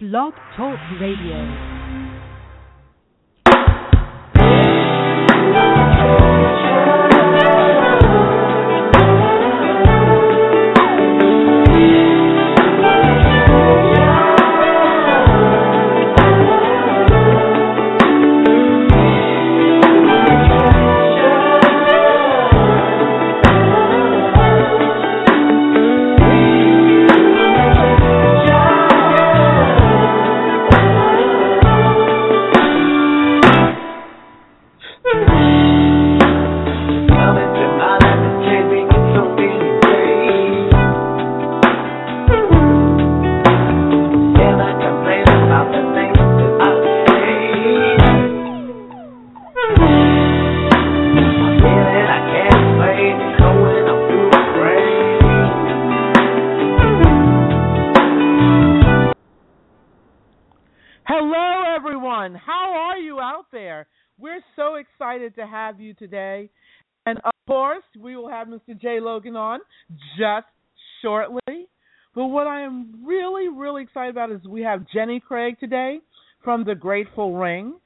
Blog Talk Radio. Just shortly. But what I am really, really excited about is we have Jenny Craig today from The Grateful Ring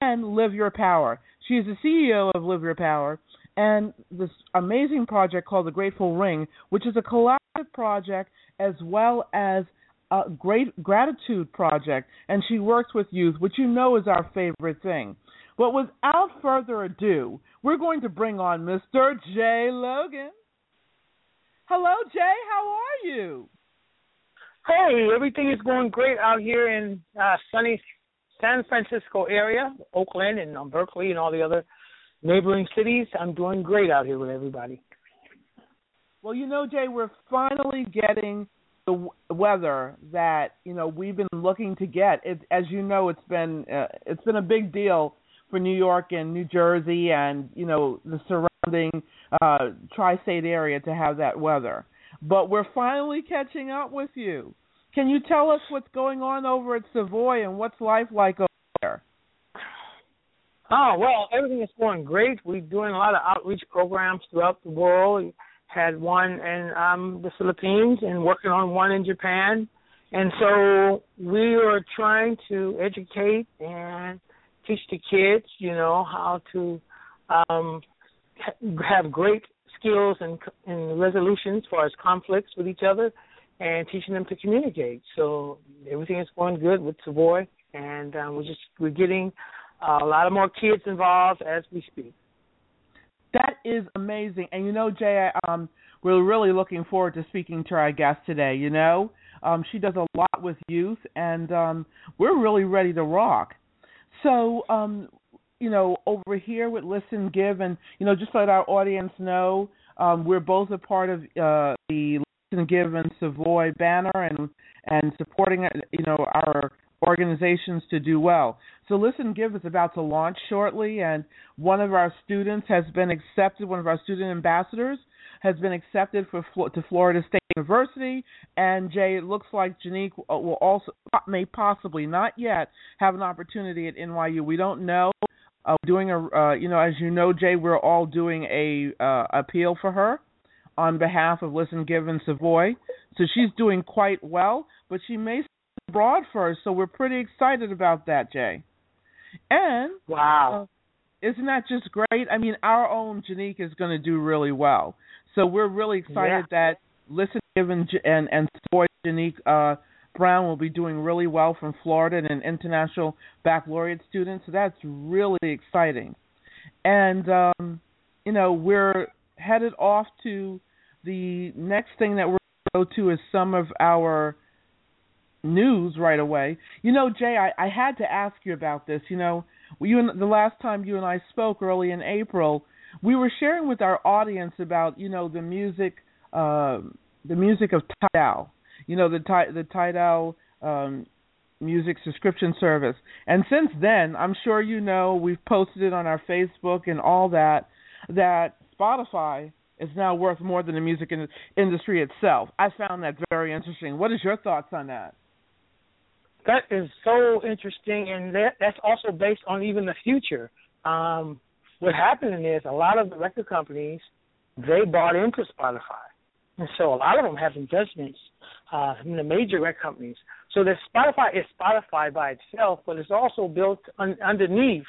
and Live Your Power. She is the CEO of Live Your Power and this amazing project called The Grateful Ring, which is a collaborative project as well as a great gratitude project. And she works with youth, which you know is our favorite thing. But without further ado, we're going to bring on Mr. Jay Logan. Hello, Jay. How are you? Hey, everything is going great out here in uh, sunny San Francisco area, Oakland and um, Berkeley and all the other neighboring cities. I'm doing great out here with everybody. Well, you know, Jay, we're finally getting the w- weather that you know we've been looking to get. It, as you know, it's been uh, it's been a big deal for New York and New Jersey and you know the surrounding uh, tri-state area to have that weather. But we're finally catching up with you. Can you tell us what's going on over at Savoy and what's life like over there? Oh well, everything is going great. We're doing a lot of outreach programs throughout the world. We had one in um, the Philippines and working on one in Japan, and so we are trying to educate and teach the kids, you know, how to um, have great skills and and resolutions as far as conflicts with each other, and teaching them to communicate. So everything is going good with Savoy, and um, we're just we're getting a lot of more kids involved as we speak. That is amazing. And you know, Jay, um, we're really looking forward to speaking to our guest today. You know, um, she does a lot with youth, and um, we're really ready to rock. So, um, you know, over here with Listen Give, and you know, just let our audience know, um, we're both a part of uh, the Listen Give and Savoy banner, and and supporting you know our organizations to do well. So Listen Give is about to launch shortly, and one of our students has been accepted. One of our student ambassadors has been accepted for to Florida State University, and Jay, it looks like Janique will also may possibly not yet have an opportunity at NYU. We don't know. Uh, doing a, uh, you know, as you know, Jay, we're all doing a uh, appeal for her on behalf of Listen Give and Savoy. So she's doing quite well, but she may abroad first. So we're pretty excited about that, Jay. And Wow. isn't that just great? I mean, our own Janique is going to do really well. So we're really excited that Listen Give and and, and Savoy Janique uh, Brown will be doing really well from Florida and an international baccalaureate student. So that's really exciting. And um, you know, we're headed off to the next thing that we're going to go to is some of our news right away. You know, Jay, I, I had to ask you about this. You know, you and the last time you and I spoke early in April, we were sharing with our audience about you know the music, uh, the music of Tidal. You know the the Tidal um, music subscription service. And since then, I'm sure you know we've posted it on our Facebook and all that that Spotify is now worth more than the music in- industry itself. I found that very interesting. What is your thoughts on that? That is so interesting, and that, that's also based on even the future. Um, what happening is a lot of the record companies they bought into Spotify, and so a lot of them have investments uh, in the major record companies. So that Spotify is Spotify by itself, but it's also built un- underneath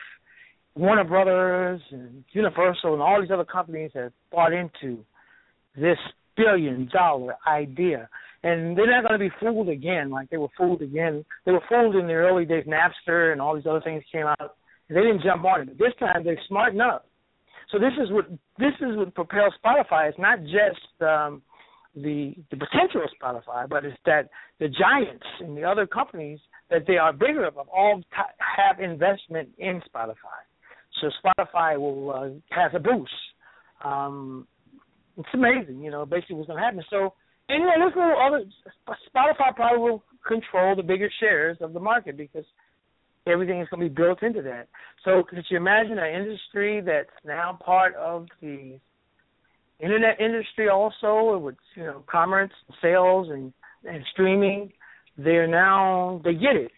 Warner Brothers and Universal and all these other companies have bought into this billion dollar idea. And they're not going to be fooled again like they were fooled again. They were fooled in the early days, Napster and all these other things came out. They didn't jump on it. This time they're smart enough. So this is what this is what propels Spotify. It's not just um, the the potential of Spotify, but it's that the giants and the other companies that they are bigger of all t- have investment in Spotify. So Spotify will uh, have a boost. Um, it's amazing, you know, basically what's going to happen. So, and you know, there's little other Spotify probably will control the bigger shares of the market because everything is going to be built into that. So, could you imagine an industry that's now part of the internet industry also with you know commerce, sales, and and streaming? They're now they get it.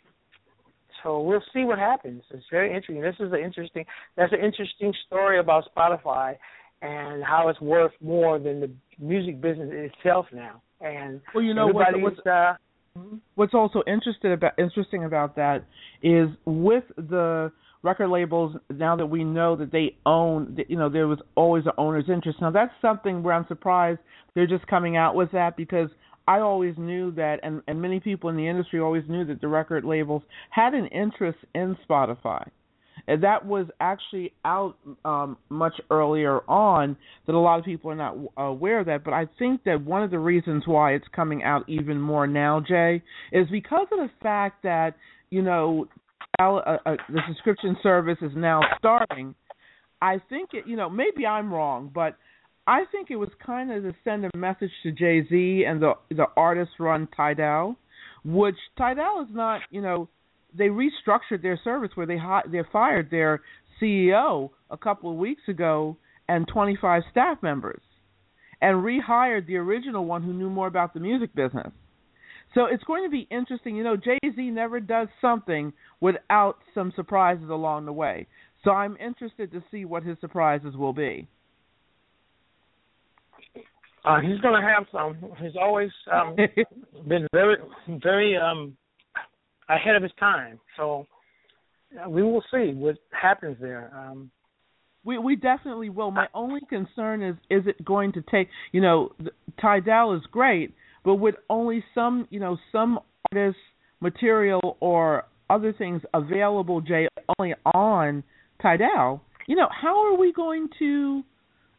So we'll see what happens. It's very interesting. This is an interesting. That's an interesting story about Spotify and how it's worth more than the music business itself now. And well, you know what, what's uh, what's also interesting about interesting about that is with the record labels now that we know that they own you know there was always an owner's interest. Now that's something where i'm surprised they're just coming out with that because i always knew that and and many people in the industry always knew that the record labels had an interest in spotify and that was actually out um, much earlier on that a lot of people are not aware of that. But I think that one of the reasons why it's coming out even more now, Jay, is because of the fact that you know uh, uh, the subscription service is now starting. I think it, you know, maybe I'm wrong, but I think it was kind of to send a message to Jay Z and the the artist run Tidal, which Tidal is not, you know, they restructured their service where they they fired their CEO a couple of weeks ago and 25 staff members, and rehired the original one who knew more about the music business. So it's going to be interesting. You know, Jay Z never does something without some surprises along the way. So I'm interested to see what his surprises will be. Uh, he's going to have some. He's always um, been very, very um, ahead of his time. So uh, we will see what happens there. Um, we we definitely will. My only concern is is it going to take you know Tidal is great, but with only some you know some artists material or other things available, Jay, only on Tidal. You know how are we going to?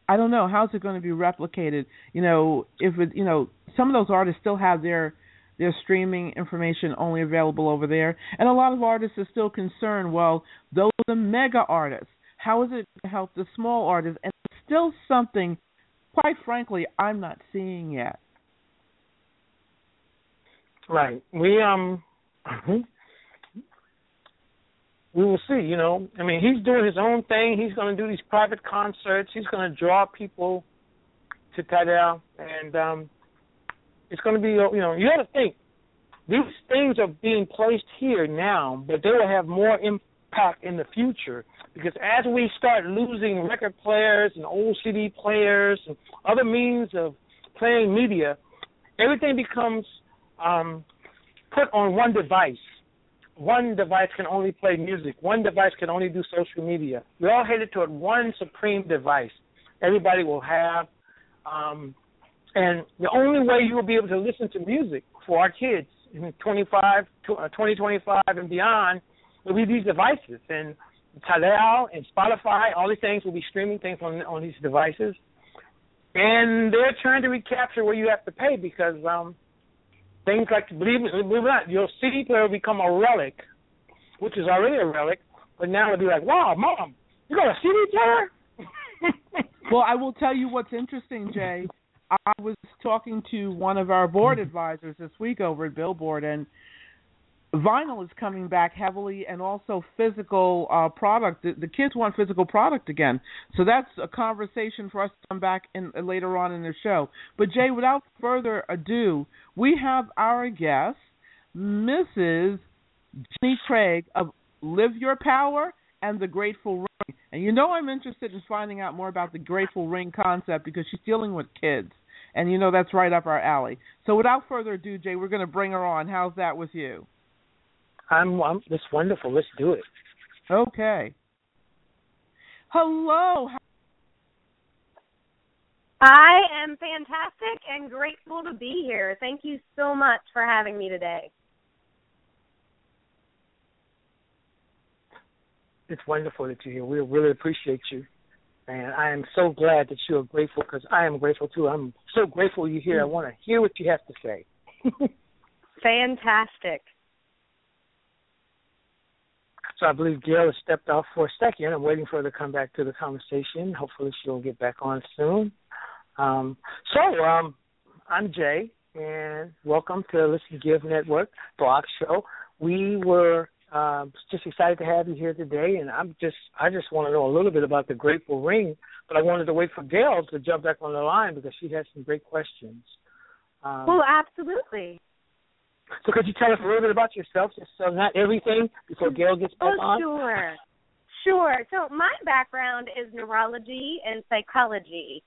I don't know how's it going to be replicated. You know if it you know some of those artists still have their their streaming information only available over there. And a lot of artists are still concerned, well, those are mega artists. How is it to help the small artists? And still something, quite frankly, I'm not seeing yet. Right. We um we will see, you know. I mean, he's doing his own thing. He's going to do these private concerts. He's going to draw people to Tidal and um it's going to be, you know, you got to think these things are being placed here now, but they will have more impact in the future because as we start losing record players and old CD players and other means of playing media, everything becomes um, put on one device. One device can only play music. One device can only do social media. We're all headed toward one supreme device. Everybody will have um, and the only way you will be able to listen to music for our kids in 25, 2025 uh, and beyond will be these devices. And Tidal and Spotify, all these things will be streaming things on on these devices. And they're trying to recapture where you have to pay because um, things like believe it, believe it or not, your CD player will become a relic, which is already a relic, but now it'll be like, wow, mom, you got a CD player? well, I will tell you what's interesting, Jay. I was talking to one of our board mm-hmm. advisors this week over at Billboard, and vinyl is coming back heavily, and also physical uh, product. The, the kids want physical product again, so that's a conversation for us to come back in uh, later on in the show. But Jay, without further ado, we have our guest, Mrs. Jenny Craig of Live Your Power and the Grateful Ring. And you know I'm interested in finding out more about the Grateful Ring concept because she's dealing with kids and you know that's right up our alley. So without further ado, Jay, we're going to bring her on. How's that with you? I'm, I'm. It's wonderful. Let's do it. Okay. Hello. I am fantastic and grateful to be here. Thank you so much for having me today. It's wonderful that you're here. We really appreciate you. And I am so glad that you are grateful because I am grateful too. I'm so grateful you're here. I want to hear what you have to say. Fantastic. So I believe Gail has stepped off for a second. I'm waiting for her to come back to the conversation. Hopefully she'll get back on soon. Um, so um, I'm Jay, and welcome to Listen Give Network blog show. We were um, just excited to have you here today, and I'm just I just want to know a little bit about the Grateful Ring, but I wanted to wait for Gail to jump back on the line because she has some great questions. Um, well, absolutely. So could you tell us a little bit about yourself, just so not everything, before Gail gets back oh, on? sure. Sure. So my background is neurology and psychology.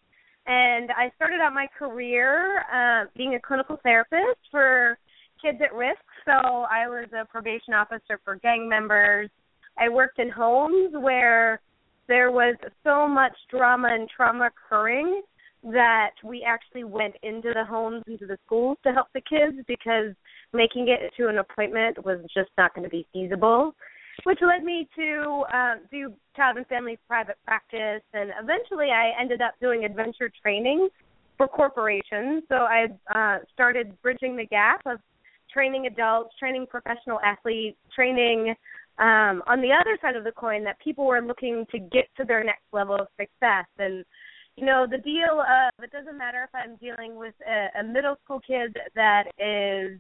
And I started out my career uh, being a clinical therapist for kids at risk. So I was a probation officer for gang members. I worked in homes where there was so much drama and trauma occurring that we actually went into the homes, into the schools to help the kids because making it to an appointment was just not going to be feasible, which led me to uh, do child and family private practice, and eventually I ended up doing adventure training for corporations. So I uh, started bridging the gap of training adults, training professional athletes, training um, on the other side of the coin that people were looking to get to their next level of success. And you know the deal of it doesn't matter if i'm dealing with a, a middle school kid that is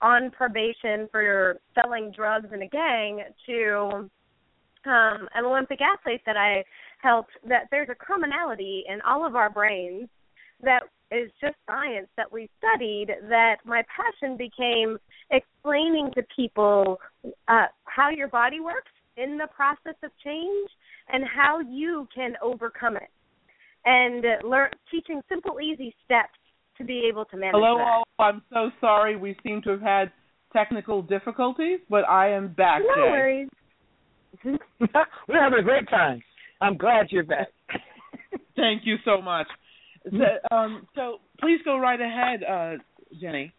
on probation for selling drugs in a gang to um an Olympic athlete that I helped that there's a commonality in all of our brains that is just science that we studied that my passion became explaining to people uh how your body works in the process of change and how you can overcome it and learn teaching simple easy steps to be able to manage Hello, that. all. I'm so sorry. We seem to have had technical difficulties, but I am back. No Jay. worries. We're having a great time. I'm glad you're back. Thank you so much. So, um, so please go right ahead, uh, Jenny.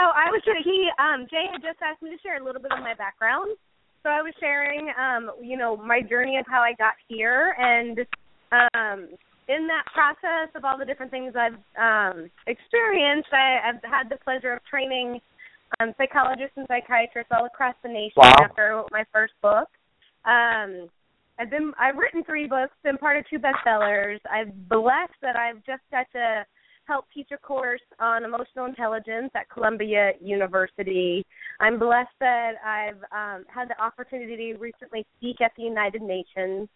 Oh, I was he um Jay had just asked me to share a little bit of my background. So I was sharing um, you know, my journey of how I got here and um in that process of all the different things I've um, experienced, I, I've had the pleasure of training um, psychologists and psychiatrists all across the nation Wow. after my first book. Um, I've been I've written three books, been part of two bestsellers. I've blessed that I've just got to help teach a course on emotional intelligence at Columbia University. I'm blessed that I've um, had the opportunity to recently speak at the United Nations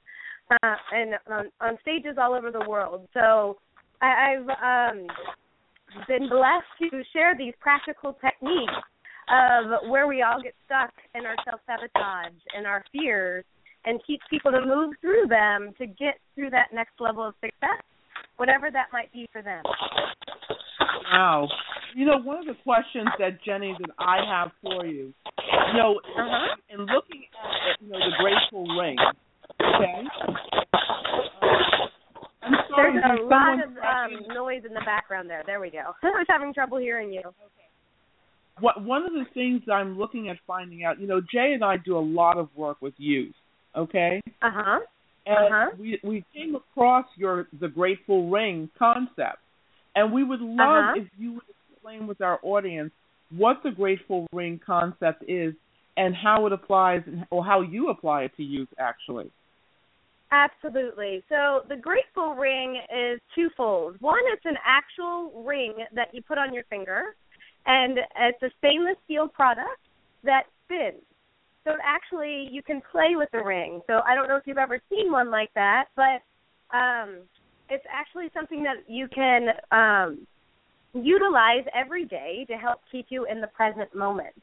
uh, and on, on stages all over the world. So I, I've um, been blessed to share these practical techniques of where we all get stuck in our self sabotage and our fears, and teach people to move through them to get through that next level of success, whatever that might be for them. Wow. You know, one of the questions that Jenny that I have for you, you know, Uh-huh. in looking at you know the Grateful Ring, okay. I'm sorry, There's a lot of um, noise in the background there. There we go. I was having trouble hearing you. what one of the things I'm looking at finding out, you know, Jay and I do a lot of work with youth, okay? Uh huh. And Uh-huh. we we came across your the Grateful Ring concept, and we would love Uh-huh. if you would explain with our audience what the Grateful Ring concept is and how it applies, or how you apply it to youth, actually. Absolutely. So the grateful ring is twofold. One, it's an actual ring that you put on your finger, and it's a stainless steel product that spins. So actually, you can play with the ring. So I don't know if you've ever seen one like that, but um, it's actually something that you can um, utilize every day to help keep you in the present moment.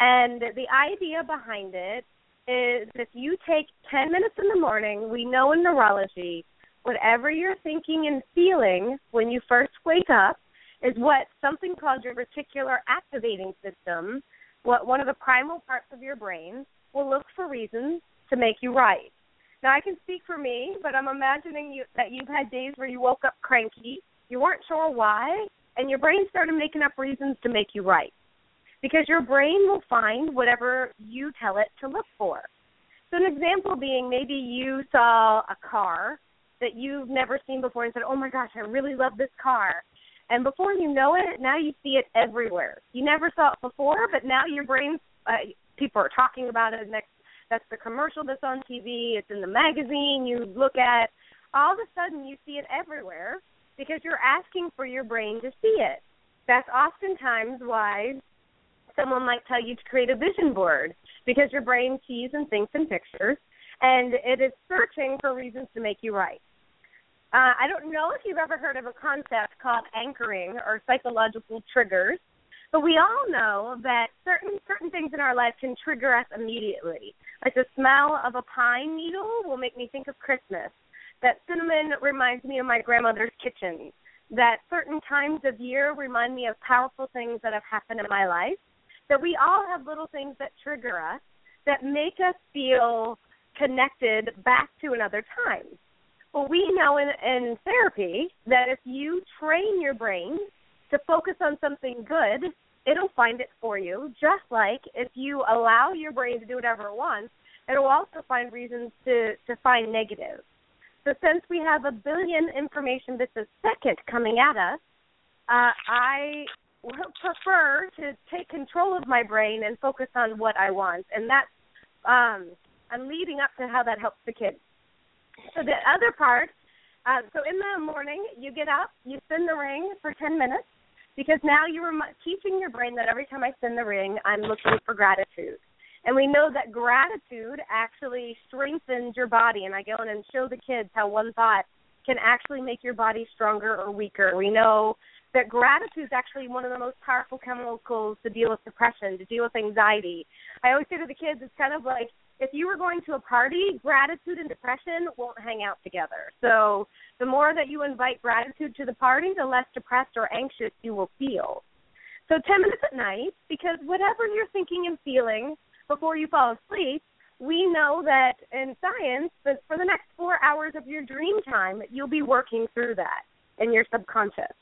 And the idea behind it is if you take 10 minutes in the morning, we know in neurology whatever you're thinking and feeling when you first wake up is what something called your reticular activating system, what one of the primal parts of your brain, will look for reasons to make you right. Now I can speak for me, but I'm imagining you that you've had days where you woke up cranky, you weren't sure why, and your brain started making up reasons to make you right. Because your brain will find whatever you tell it to look for. So an example being maybe you saw a car that you've never seen before and said, "Oh my gosh, I really love this car." And before you know it, now you see it everywhere. You never saw it before, but now your brain uh, people are talking about it next that's the commercial that's on TV, it's in the magazine you look at. All of a sudden you see it everywhere because you're asking for your brain to see it. That's oftentimes why someone might tell you to create a vision board because your brain sees and thinks in pictures and it is searching for reasons to make you right. Uh, I don't know if you've ever heard of a concept called anchoring or psychological triggers, but we all know that certain certain things in our life can trigger us immediately. Like the smell of a pine needle will make me think of Christmas. That cinnamon reminds me of my grandmother's kitchen. That certain times of year remind me of powerful things that have happened in my life. That we all have little things that trigger us that make us feel connected back to another time. Well, we know in, in therapy that if you train your brain to focus on something good, it'll find it for you. Just like if you allow your brain to do whatever it wants, it'll also find reasons to to find negative. So since we have a billion information bits a second coming at us, uh, I prefer to take control of my brain and focus on what I want, and that's um, I'm leading up to how that helps the kids. So the other part, uh, so in the morning you get up, you spin the ring for 10 minutes, because now you're teaching your brain that every time I spin the ring, I'm looking for gratitude. And we know that gratitude actually strengthens your body. And I go in and show the kids how one thought can actually make your body stronger or weaker. We know that gratitude is actually one of the most powerful chemicals to deal with depression, to deal with anxiety. I always say to the kids, it's kind of like if you were going to a party, gratitude and depression won't hang out together. So the more that you invite gratitude to the party, the less depressed or anxious you will feel. So 10 minutes at night, because whatever you're thinking and feeling before you fall asleep, we know that in science that for the next four hours of your dream time, you'll be working through that in your subconscious.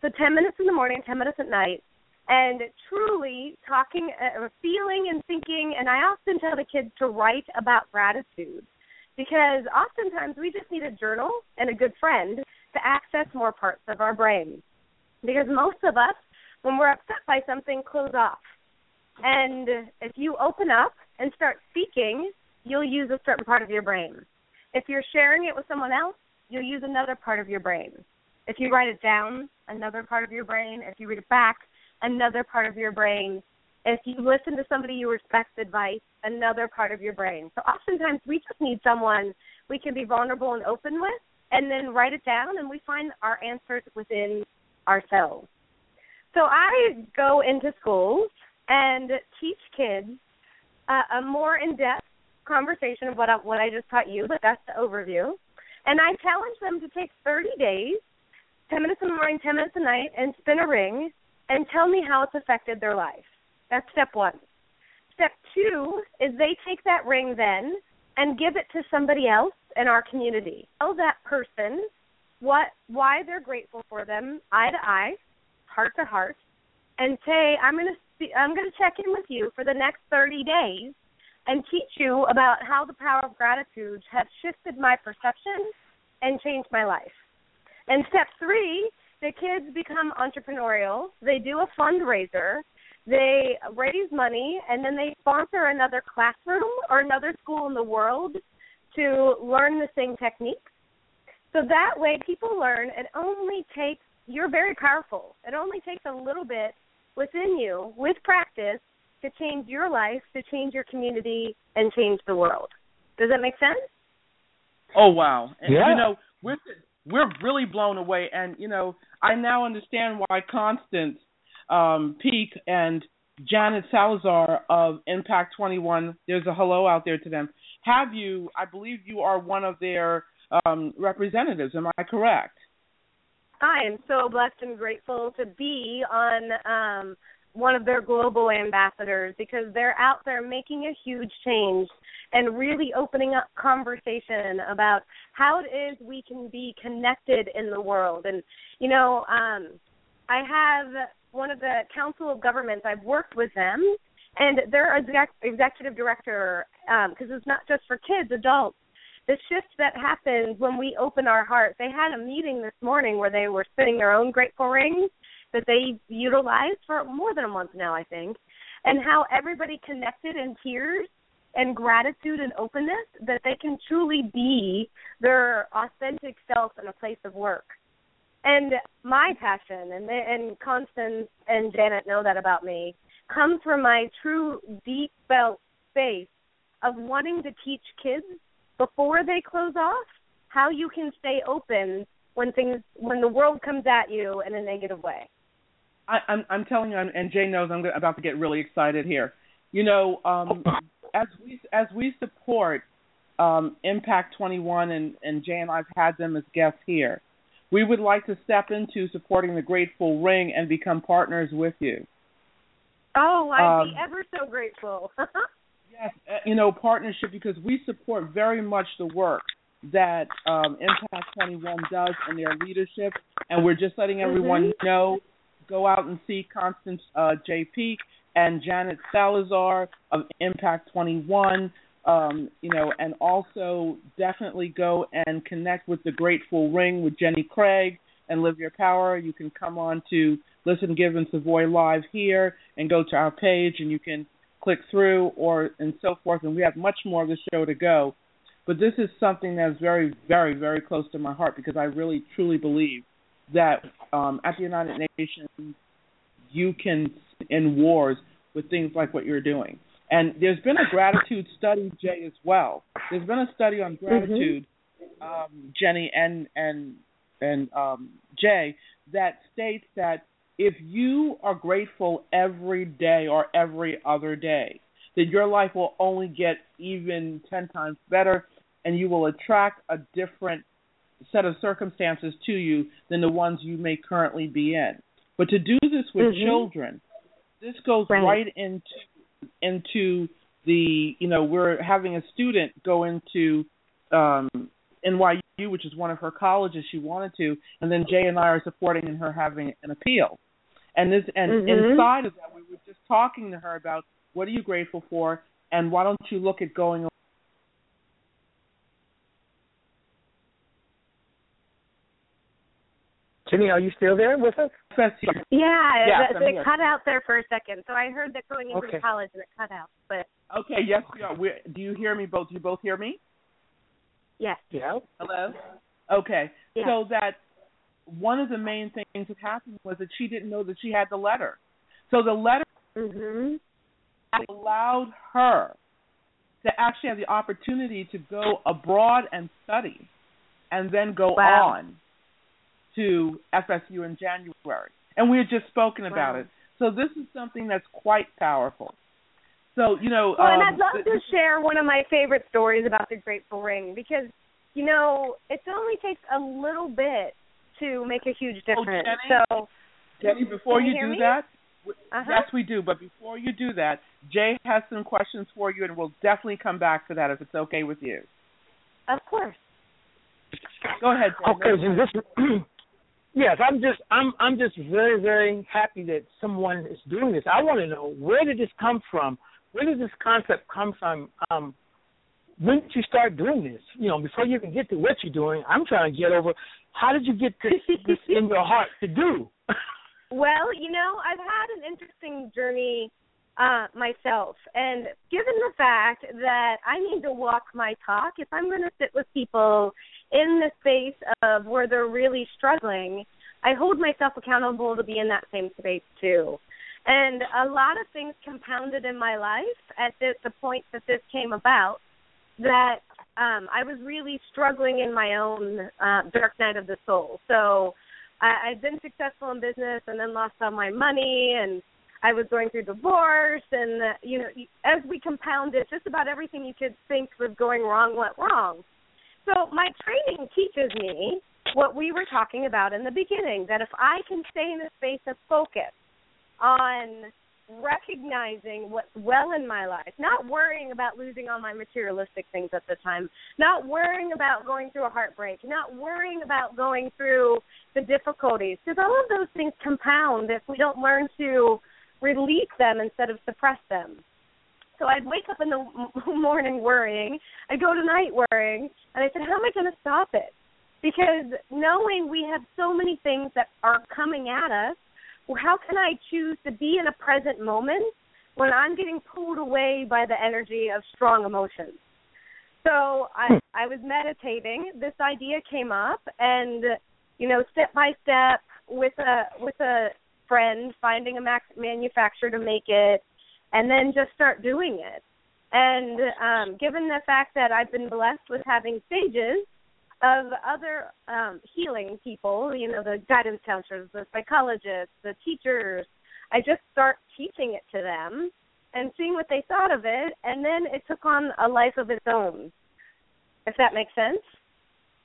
So 10 minutes in the morning, 10 minutes at night, and truly talking, uh, feeling and thinking. And I often tell the kids to write about gratitude because oftentimes we just need a journal and a good friend to access more parts of our brain. Because most of us, when we're upset by something, close off. And if you open up and start speaking, you'll use a certain part of your brain. If you're sharing it with someone else, you'll use another part of your brain. If you write it down, another part of your brain. If you read it back, another part of your brain. If you listen to somebody you respect advice, another part of your brain. So oftentimes we just need someone we can be vulnerable and open with and then write it down and we find our answers within ourselves. So I go into schools and teach kids uh, a more in-depth conversation of what I, what I just taught you, but that's the overview. And I challenge them to take 30 days, 10 minutes in the morning, 10 minutes at night, and spin a ring and tell me how it's affected their life. That's step one. Step two is they take that ring then and give it to somebody else in our community. Tell that person what why they're grateful for them, eye to eye, heart to heart, and say, I'm gonna I'm gonna check in with you for the next 30 days and teach you about how the power of gratitude has shifted my perception and changed my life. And step three the kids become entrepreneurial. They do a fundraiser. They raise money and then they sponsor another classroom or another school in the world to learn the same techniques. So that way people learn it only takes you're very powerful. It only takes a little bit within you with practice to change your life, to change your community and change the world. Does that make sense? Oh wow. And yeah. you know, with we're really blown away and you know i now understand why constance um peak and janet salazar of impact 21 there's a hello out there to them have you i believe you are one of their um, representatives. Am I correct? I am so blessed and grateful to be on um, one of their global ambassadors because they're out there making a huge change and really opening up conversation about how it is we can be connected in the world. And you know, um, I have one of the Council of Governments. I've worked with them, and their exec- executive director because um, it's not just for kids, adults the shift that happens when we open our hearts. They had a meeting this morning where they were spinning their own grateful rings that they utilized for more than a month now, I think, and mm-hmm. how everybody connected in tears and gratitude and openness that they can truly be their authentic self in a place of work. And my passion, and and Constance and Janet know that about me, comes from my true deep felt space of wanting to teach kids before they close off how you can stay open when things when the world comes at you in a negative way. I, I'm I'm telling you, and Jay knows I'm about to get really excited here. You know, um, as we as we support um, Impact 21, and and Jay and I've had them as guests here. We would like to step into supporting the Grateful Ring and become partners with you. Oh, I'd um, be ever so grateful. Yes, uh, you know, partnership because we support very much the work that um, Impact 21 does and their leadership, and we're just letting everyone mm-hmm. know. Go out and see Constance uh, J. Peak and Janet Salazar of Impact 21. Um, you know, and also definitely go and connect with the Grateful Ring with Jenny Craig and Live Your Power. You can come on to Listen, Give, and Savoy Live here and go to our page, and you can click through or and so forth and we have much more of the show to go but this is something that's very very very close to my heart because i really truly believe that um, at the united nations you can end wars with things like what you're doing and there's been a gratitude study jay as well there's been a study on gratitude mm-hmm. um, jenny and and and um, jay that states that if you are grateful every day or every other day, then your life will only get even 10 times better and you will attract a different set of circumstances to you than the ones you may currently be in. But to do this with mm-hmm. children, this goes right. right into into the you know we're having a student go into um NYU, which is one of her colleges she wanted to, and then Jay and I are supporting in her having an appeal. And this and mm-hmm. inside of that, we were just talking to her about what are you grateful for, and why don't you look at going. Jenny, are you still there with us? Yeah, yes, it, it cut out there for a second. So I heard that going into okay. college and it cut out. But okay, yes, we are. We're, do you hear me both? Do you both hear me? Yes. Yeah. Hello. Okay. Yes. So that one of the main things that happened was that she didn't know that she had the letter. So the letter mm-hmm. allowed her to actually have the opportunity to go abroad and study and then go wow. on to FSU in January. And we had just spoken about it. So this is something that's quite powerful. So, you know, well, um, and I'd love to share one of my favorite stories about the Grateful Ring because, you know, it only takes a little bit to make a huge oh, difference. Oh, Jenny, so, Jenny, before you, you, do me? that, uh-huh. yes, we do. But before you do that, Jay has some questions for you, and we'll definitely come back to that if it's okay with you. Of course. Go ahead. Jay. Okay, so this. Yes, I'm just I'm I'm just very very happy that someone is doing this. I want to know where did this come from? Where did this concept come from? Um, when did you start doing this? You know, before you even get to what you're doing, I'm trying to get over how did you get this, this in your heart to do? well, you know, I've had an interesting journey uh, myself, and given the fact that I need to walk my talk, if I'm going to sit with people in the space of where they're really struggling, I hold myself accountable to be in that same space too. And a lot of things compounded in my life at the, the point that this came about that um, I was really struggling in my own uh, dark night of the soul. So I, I'd been successful in business and then lost all my money, and I was going through divorce, and uh, you know, as we compounded, just about everything you could think was going wrong went wrong. So my training teaches me what we were talking about in the beginning that if I can stay in a space of focus on recognizing what's well in my life, not worrying about losing all my materialistic things at the time, not worrying about going through a heartbreak, not worrying about going through the difficulties, because all of those things compound if we don't learn to release them instead of suppress them. So I'd wake up in the morning worrying, I'd go to night worrying, and I said, how am I going to stop it? Because knowing we have so many things that are coming at us, well, how can I choose to be in a present moment when I'm getting pulled away by the energy of strong emotions? So I I was meditating. This idea came up, and you know, step by step with a with a friend, finding a max manufacturer to make it, and then just start doing it. And um, given the fact that I've been blessed with having stages of other um, healing people, you know, the guidance counselors, the psychologists, the teachers, I just start teaching it to them and seeing what they thought of it, and then it took on a life of its own. If that makes sense.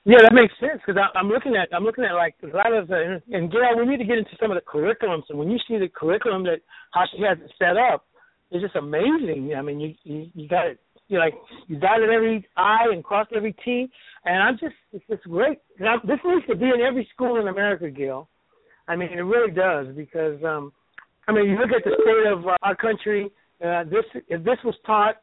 Yeah, that makes sense because I'm looking at I'm looking at like a lot of the and Gail, we need to get into some of the curriculums. And when you see the curriculum that how she has it set up, it's just amazing. I mean, you you, you got it. You like you dotted every I and crossed every T, and I'm just it's, it's great. Now, this needs to be in every school in America, Gail. I mean, it really does because um, I mean, you look at the state of uh, our country. Uh, this if this was taught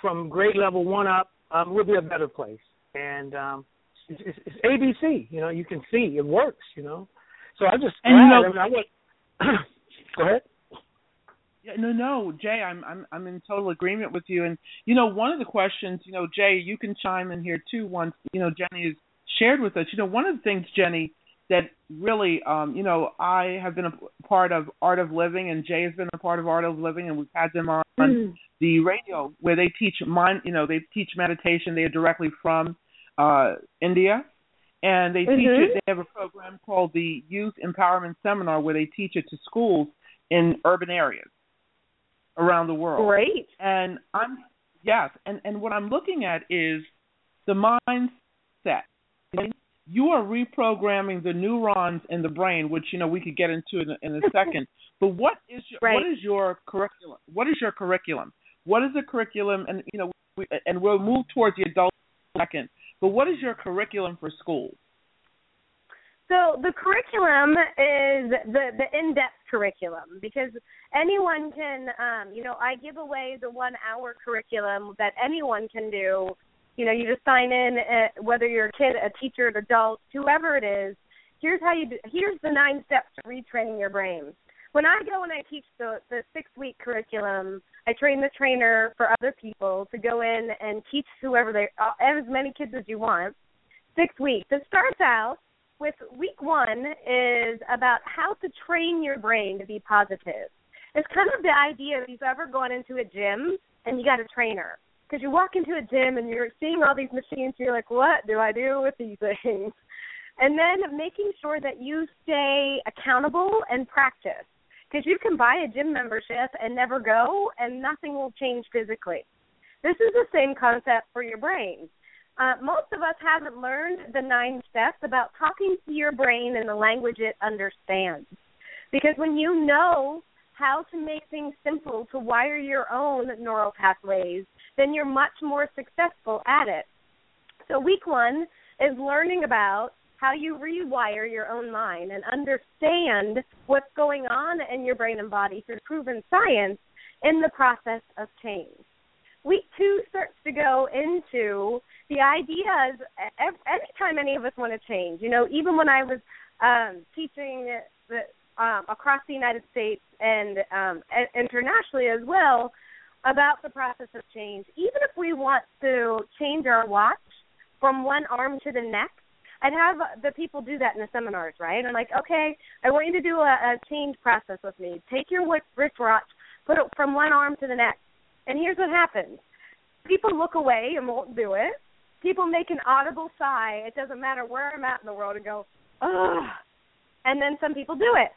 from grade level one up, um, we'll be a better place. And um, it's, it's, it's ABC. You know, you can see it works. You know, so I just and you know, I mean, I went, go ahead. Yeah, no, no, Jay, I'm I'm I'm in total agreement with you. And you know, one of the questions, you know, Jay, you can chime in here too. Once you know, Jenny has shared with us. You know, one of the things, Jenny, that really, um, you know, I have been a part of Art of Living, and Jay has been a part of Art of Living, and we've had them on mm. the radio where they teach mind, you know, they teach meditation. They are directly from uh, India, and they mm-hmm. teach it. They have a program called the Youth Empowerment Seminar where they teach it to schools in urban areas around the world. Great. And I'm yes, and and what I'm looking at is the mindset. You are reprogramming the neurons in the brain, which you know we could get into in, in a second. but what is your, right. what is your curriculum? What is your curriculum? What is the curriculum? And you know, we, and we'll move towards the adult second. But what is your curriculum for schools? So the curriculum is the the in-depth curriculum because anyone can, um, you know, I give away the one-hour curriculum that anyone can do. You know, you just sign in, uh, whether you're a kid, a teacher, an adult, whoever it is. Here's how you do. Here's the nine steps to retraining your brain. When I go and I teach the the six-week curriculum, I train the trainer for other people to go in and teach whoever they, uh, as many kids as you want. Six weeks. It starts out with week one is about how to train your brain to be positive. It's kind of the idea if you've ever gone into a gym and you got a trainer. Because you walk into a gym and you're seeing all these machines, you're like, what do I do with these things? And then making sure that you stay accountable and practice. Because you can buy a gym membership and never go, and nothing will change physically. This is the same concept for your brain. Uh, most of us haven't learned the nine steps about talking to your brain in the language it understands. Because when you know how to make things simple to wire your own neural pathways, then you're much more successful at it. So, week one is learning about how you rewire your own mind and understand what's going on in your brain and body through proven science in the process of change. Week two starts to go into the ideas anytime any of us want to change you know even when i was um teaching the um across the united states and um internationally as well about the process of change even if we want to change our watch from one arm to the next I'd have the people do that in the seminars, right? I'm like, okay, I want you to do a, a change process with me. Take your wristwatch, put it from one arm to the next, and here's what happens: people look away and won't do it people make an audible sigh. It doesn't matter where I'm at in the world and go, ugh. And then some people do it.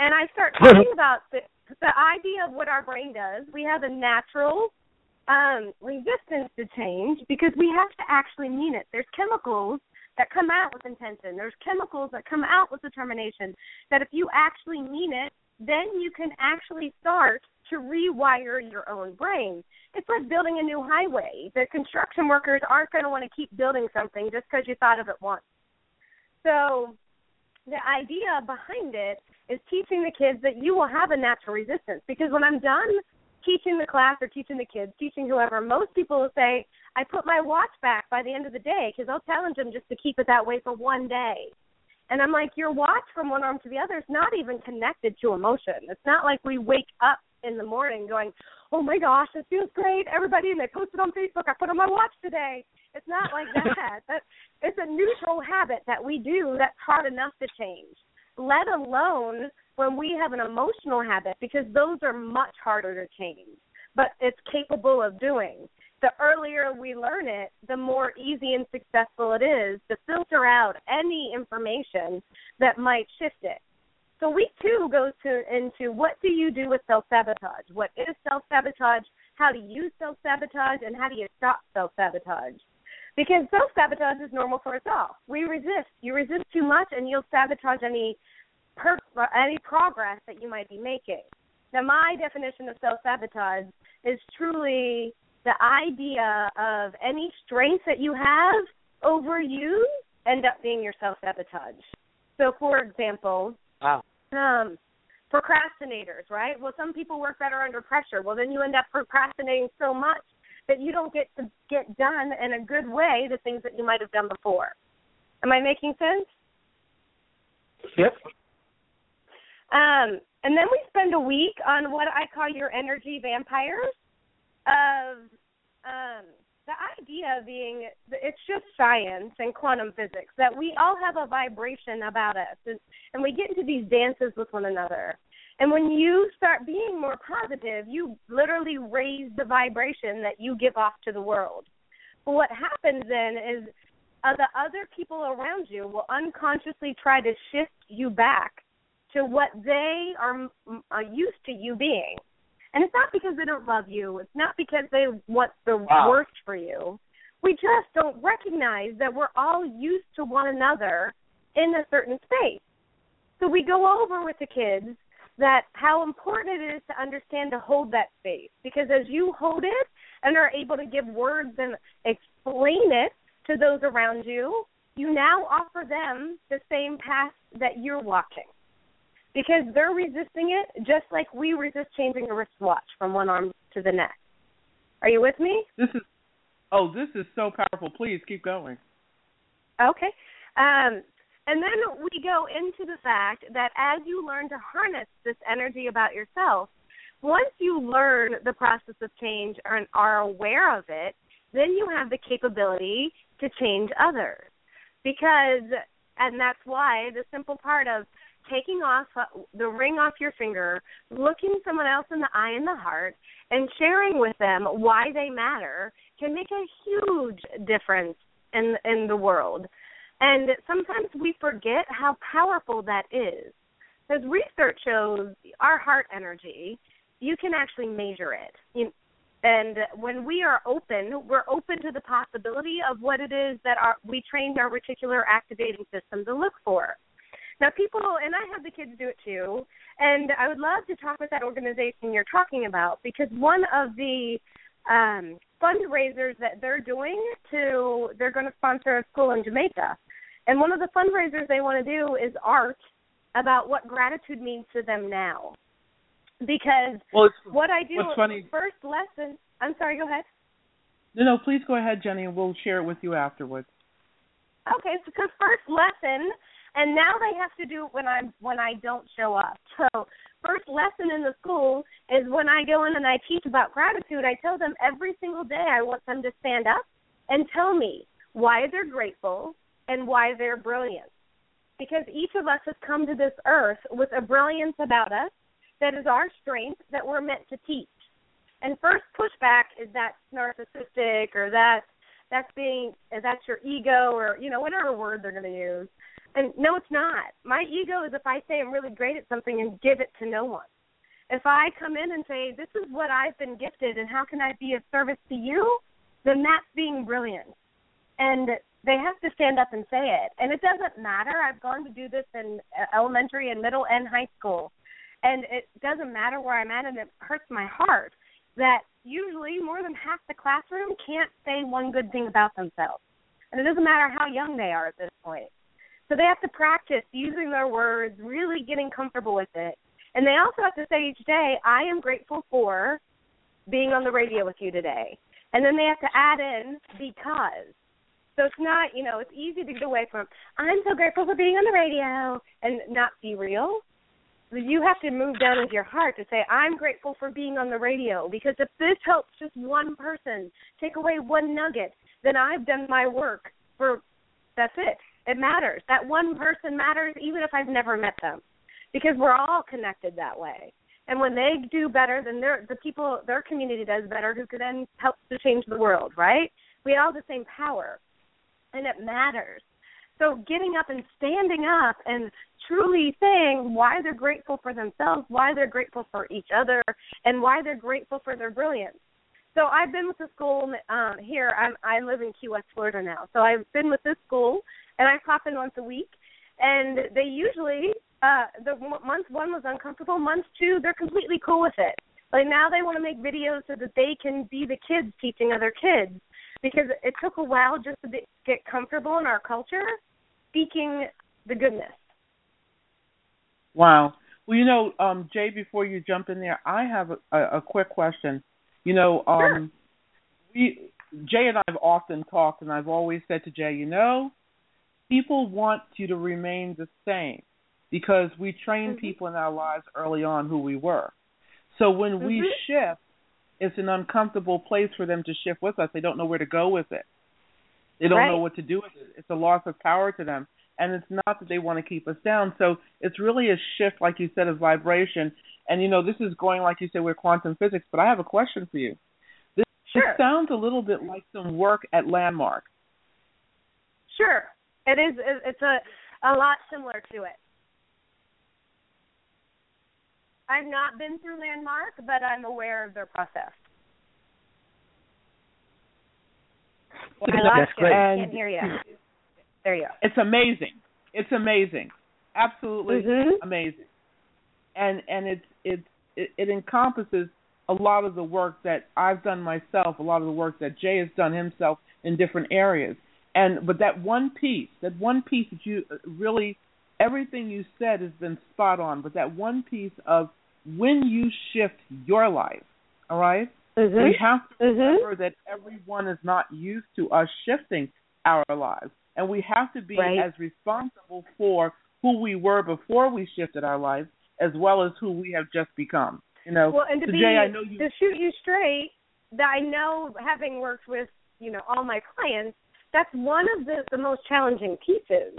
And I start talking about the, the idea of what our brain does. We have a natural um, resistance to change because we have to actually mean it. There's chemicals that come out with intention. There's chemicals that come out with determination. That if you actually mean it, then you can actually start to rewire your own brain. It's like building a new highway. The construction workers aren't going to want to keep building something just because you thought of it once. So the idea behind it is teaching the kids that you will have a natural resistance because when I'm done teaching the class or teaching the kids, teaching whoever, most people will say, I put my watch back by the end of the day because I'll challenge them just to keep it that way for one day. And I'm like, your watch from one arm to the other is not even connected to emotion. It's not like we wake up in the morning going, oh my gosh, it feels great. Everybody, and they posted on Facebook, I put on my watch today. It's not like that. that it's a neutral habit that we do that's hard enough to change, let alone when we have an emotional habit, because those are much harder to change, but it's capable of doing. The earlier we learn it, the more easy and successful it is to filter out any information that might shift it. So week two goes to into what do you do with self sabotage? What is self sabotage? How do you self sabotage, and how do you stop self sabotage? Because self sabotage is normal for us all. We resist. You resist too much, and you'll sabotage any per- any progress that you might be making. Now, my definition of self sabotage is truly the idea of any strength that you have over you end up being your self sabotage. So, for example, wow. um, procrastinators, right? Well, some people work better under pressure. Well, then you end up procrastinating so much that you don't get to get done in a good way the things that you might have done before. Am I making sense? Yep. Um, and then we spend a week on what I call your energy vampires of um, the idea being it's just science and quantum physics that we all have a vibration about us and, and we get into these dances with one another. And when you start being more positive you literally raise the vibration that you give off to the world. But what happens then is uh, the other people around you will unconsciously try to shift you back to what they are, are used to you being and it's not because they don't love you. It's not because they want the wow. worst for you. We just don't recognize that we're all used to one another in a certain space. So we go over with the kids that how important it is to understand to hold that space because as you hold it and are able to give words and explain it to those around you, you now offer them the same path that you're walking because they're resisting it just like we resist changing a wristwatch from one arm to the next. Are you with me? This is oh, this is so powerful. Please keep going. Okay. Um, and then we go into the fact that as you learn to harness this energy about yourself, once you learn the process of change and are aware of it, then you have the capability to change others. Because, and that's why the simple part of taking off uh, the ring off your finger, looking someone else in the eye and the heart, and sharing with them why they matter can make a huge difference in in the world. And sometimes we forget how powerful that is. Because research shows our heart energy, you can actually measure it. And when we are open, we're open to the possibility of what it is that our, we trained our reticular activating system to look for. Now, people, and I have the kids do it too, and I would love to talk with that organization you're talking about because one of the um, fundraisers that they're doing to, they're going to sponsor a school in Jamaica. And one of the fundraisers they want to do is art about what gratitude means to them now. Because well, what I do what's funny, first lesson, I'm sorry, go ahead. No, no, please go ahead, Jenny, and we'll share it with you afterwards. Okay, so because first lesson and now they have to do it when I'm when I don't show up. So first lesson in the school is when I go in and I teach about gratitude. I tell them every single day I want them to stand up and tell me why they're grateful and why they're brilliant. Because each of us has come to this earth with a brilliance about us that is our strength that we're meant to teach. And first pushback is that narcissistic or that that's being that's your ego or you know whatever word they're going to use and no, it's not. My ego is if I say I'm really great at something and give it to no one. If I come in and say, This is what I've been gifted and how can I be of service to you, then that's being brilliant. And they have to stand up and say it. And it doesn't matter. I've gone to do this in uh, elementary and middle and high school. And it doesn't matter where I'm at, and it hurts my heart that usually more than half the classroom can't say one good thing about themselves. And it doesn't matter how young they are at this point. So they have to practice using their words, really getting comfortable with it. And they also have to say each day, I am grateful for being on the radio with you today. And then they have to add in because. So it's not, you know, it's easy to get away from, I'm so grateful for being on the radio and not be real. You have to move down into your heart to say, I'm grateful for being on the radio because if this helps just one person take away one nugget, then I've done my work for that's it. It matters. That one person matters even if I've never met them. Because we're all connected that way. And when they do better, then their the people their community does better who could then help to change the world, right? We all have the same power. And it matters. So getting up and standing up and truly saying why they're grateful for themselves, why they're grateful for each other, and why they're grateful for their brilliance. So I've been with the school um, here. I'm I live in Key West, Florida now. So I've been with this school, and I pop in once a week. And they usually uh the month one was uncomfortable. Month two, they're completely cool with it. Like now they want to make videos so that they can be the kids teaching other kids because it took a while just to be, get comfortable in our culture speaking the goodness. Wow. Well, you know, um, Jay, before you jump in there, I have a, a, a quick question. You know, um, sure. we Jay and I have often talked, and I've always said to Jay, you know, people want you to remain the same because we train mm-hmm. people in our lives early on who we were. So when mm-hmm. we shift, it's an uncomfortable place for them to shift with us. They don't know where to go with it. They don't right. know what to do with it. It's a loss of power to them. And it's not that they want to keep us down. So it's really a shift, like you said, of vibration. And you know, this is going like you said with quantum physics, but I have a question for you. This, sure. this sounds a little bit like some work at Landmark. Sure. It is it's a a lot similar to it. I've not been through Landmark, but I'm aware of their process. Well, I lost that's you. great. I can't hear you. There you go. It's amazing. It's amazing. Absolutely Mhm. amazing. And and it's it's it, it encompasses a lot of the work that I've done myself, a lot of the work that Jay has done himself in different areas. And but that one piece, that one piece that you really everything you said has been spot on, but that one piece of when you shift your life, all right? Mhm. We have to Mhm. remember that everyone is not used to us shifting our lives. And we have to be Right. as responsible for who we were before we shifted our lives as well as who we have just become. You know, Well, and to so be Jay, I know you to shoot you straight, that I know having worked with you know all my clients, that's one of the the most challenging pieces.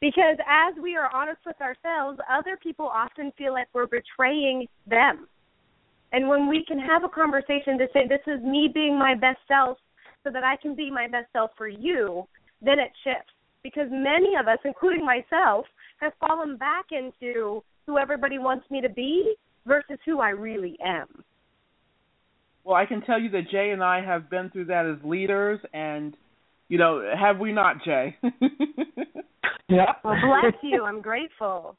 Because as we are honest with ourselves, other people often feel like we're betraying them. And when we can have a conversation to say, "This is me being my best self," so that I can be my best self for you, then it shifts. Because many of us, including myself, have fallen back into who everybody wants me to be versus who I really am. Well, I can tell you that Jay and I have been through that as leaders and you know, have we not, Jay? Yeah. Well, bless you. I'm grateful.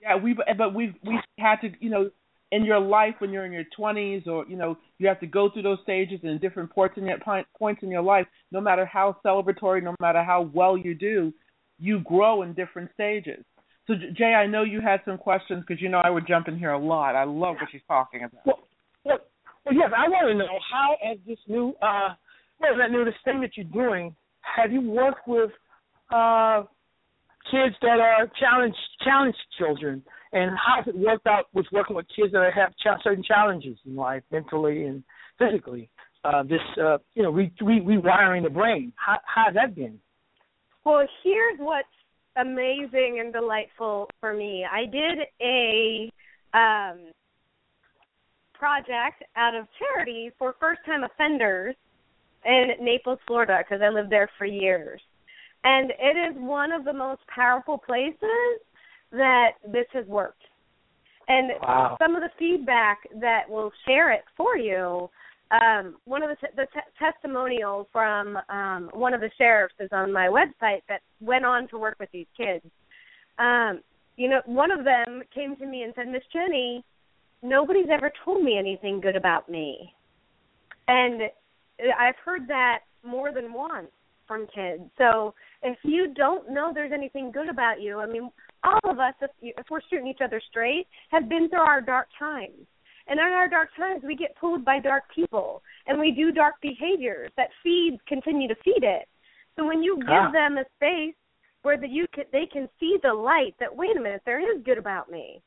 Yeah, we but we've we had to, you know, in your life when you're in your 20s or you know you have to go through those stages and different points in your points in your life no matter how celebratory no matter how well you do you grow in different stages so jay i know you had some questions because you know i would jump in here a lot i love what she's talking about Well, well, well, yes, I want to know how, as this new, uh, well, that new this thing that you're doing, have you worked with uh, kids that are challenged, challenged children, and how's it worked out with working with kids that have ch- certain challenges in life, mentally and physically? Uh, this, uh, you know, re- re- rewiring the brain. How how's that been? Well, here's what's amazing and delightful for me. I did a um, project out of charity for first time offenders in Naples, Florida, because I lived there for years. And it is one of the most powerful places that this has worked. And Wow. some of the feedback that will share it for you. Um, one of the, t- the t- testimonial from um, one of the sheriffs is on my website that went on to work with these kids. Um, you know, one of them came to me and said, Miss Jenny, nobody's ever told me anything good about me. And I've heard that more than once from kids. So if you don't know there's anything good about you, I mean, all of us, if, you, if we're shooting each other straight, have been through our dark times. And in our dark times, we get pulled by dark people, and we do dark behaviors that feed continue to feed it. So when you give Ah. them a space where the, you can, they can see the light that wait a minute, there is good about me.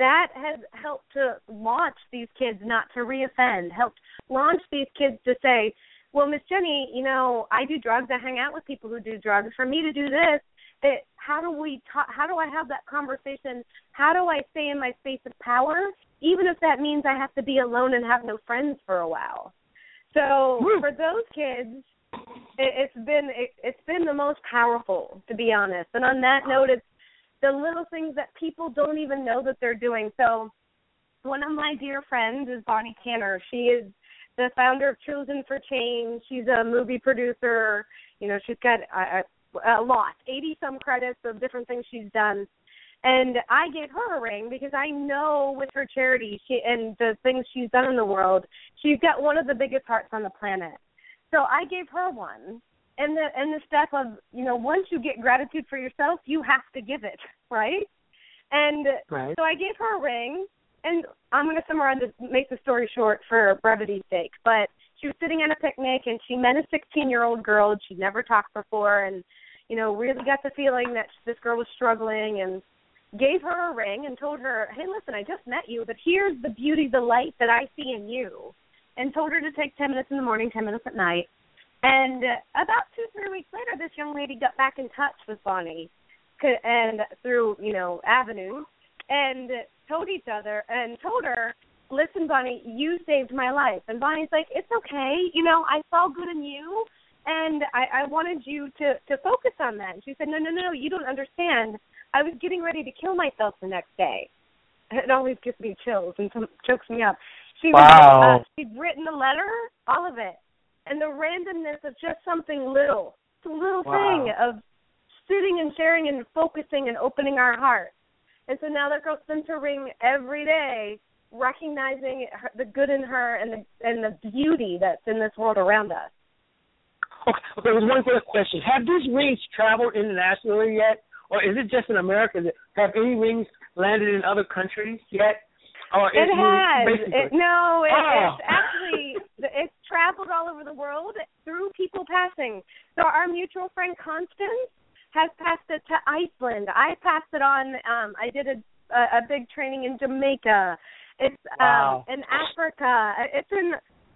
That has helped to launch these kids not to reoffend, helped launch these kids to say, well, Miss Jenny, you know, I do drugs. I hang out with people who do drugs. For me to do this, it, how do we talk? How do I have that conversation? How do I stay in my space of power, even if that means I have to be alone and have no friends for a while? So Woo. for those kids, it, it's been it, it's been the most powerful, to be honest. And on that note, it's the little things that people don't even know that they're doing. So one of my dear friends is Bonnie Tanner. She is the founder of Chosen for Change. She's a movie producer. You know, she's got a, a, lot, 80 some credits of different things she's done. And I gave her a ring because I know with her charity she, and the things she's done in the world, she's got one of the biggest hearts on the planet. So I gave her one. And the and the step of, you know, once you get gratitude for yourself, you have to give it, right? And Right. so I gave her a ring, and I'm going to summarize, this, make the story short for brevity's sake. But she was sitting at a picnic, and she met a 16-year-old girl and she'd never talked before, and you know, really got the feeling that this girl was struggling, and gave her a ring and told her, "Hey, listen, I just met you, but here's the beauty, the light that I see in you," and told her to take 10 minutes in the morning, 10 minutes at night. And uh, about two, three weeks later, this young lady got back in touch with Bonnie, c- and through you know Avenue, and told each other and told her, "Listen, Bonnie, you saved my life." And Bonnie's like, "It's okay, you know, I saw good in you, and I, I wanted you to to focus on that." And she said, "No, no, no, you don't understand. I was getting ready to kill myself the next day." It always gives me chills and chokes me up. She was, uh, she'd written a letter, all of it, and the randomness of just something little, it's a little Wow. thing of sitting and sharing and focusing and opening our hearts. And so now that girl spends her ring every day, recognizing her, the good in her and the and the beauty that's in this world around us. Okay, okay, there's one quick question. Have these rings traveled internationally yet? Or is it just in America? Have any rings landed in other countries yet? Or It is- has. It, no, it, Oh. it's actually it's traveled all over the world through people passing. So our mutual friend Constance has passed it to Iceland. I passed it on. Um, I did a, a a big training in Jamaica. It's Wow. um, in Africa. It's in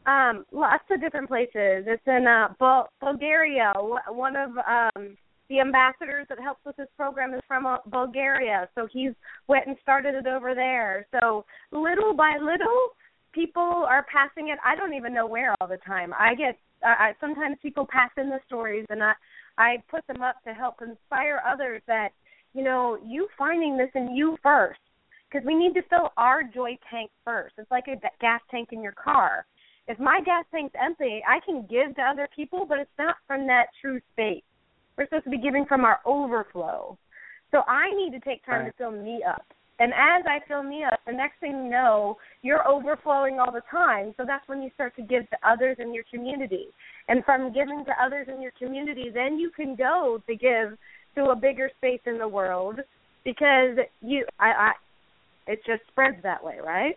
um, lots of different places. It's in uh, Bul- Bulgaria. One of um, the ambassadors that helps with this program is from uh, Bulgaria, so he's went and started it over there. So little by little, people are passing it. I don't even know where all the time. I get I, sometimes people pass in the stories, and I I put them up to help inspire others that you know you finding this in you first because we need to fill our joy tank first. It's like a gas tank in your car. If my gas tank's empty, I can give to other people, but it's not from that true space. We're supposed to be giving from our overflow. So I need to take time Right. to fill me up. And as I fill me up, the next thing you know, you're overflowing all the time. So that's when you start to give to others in your community. And from giving to others in your community, then you can go to give to a bigger space in the world because you I, I it just spreads that way, right?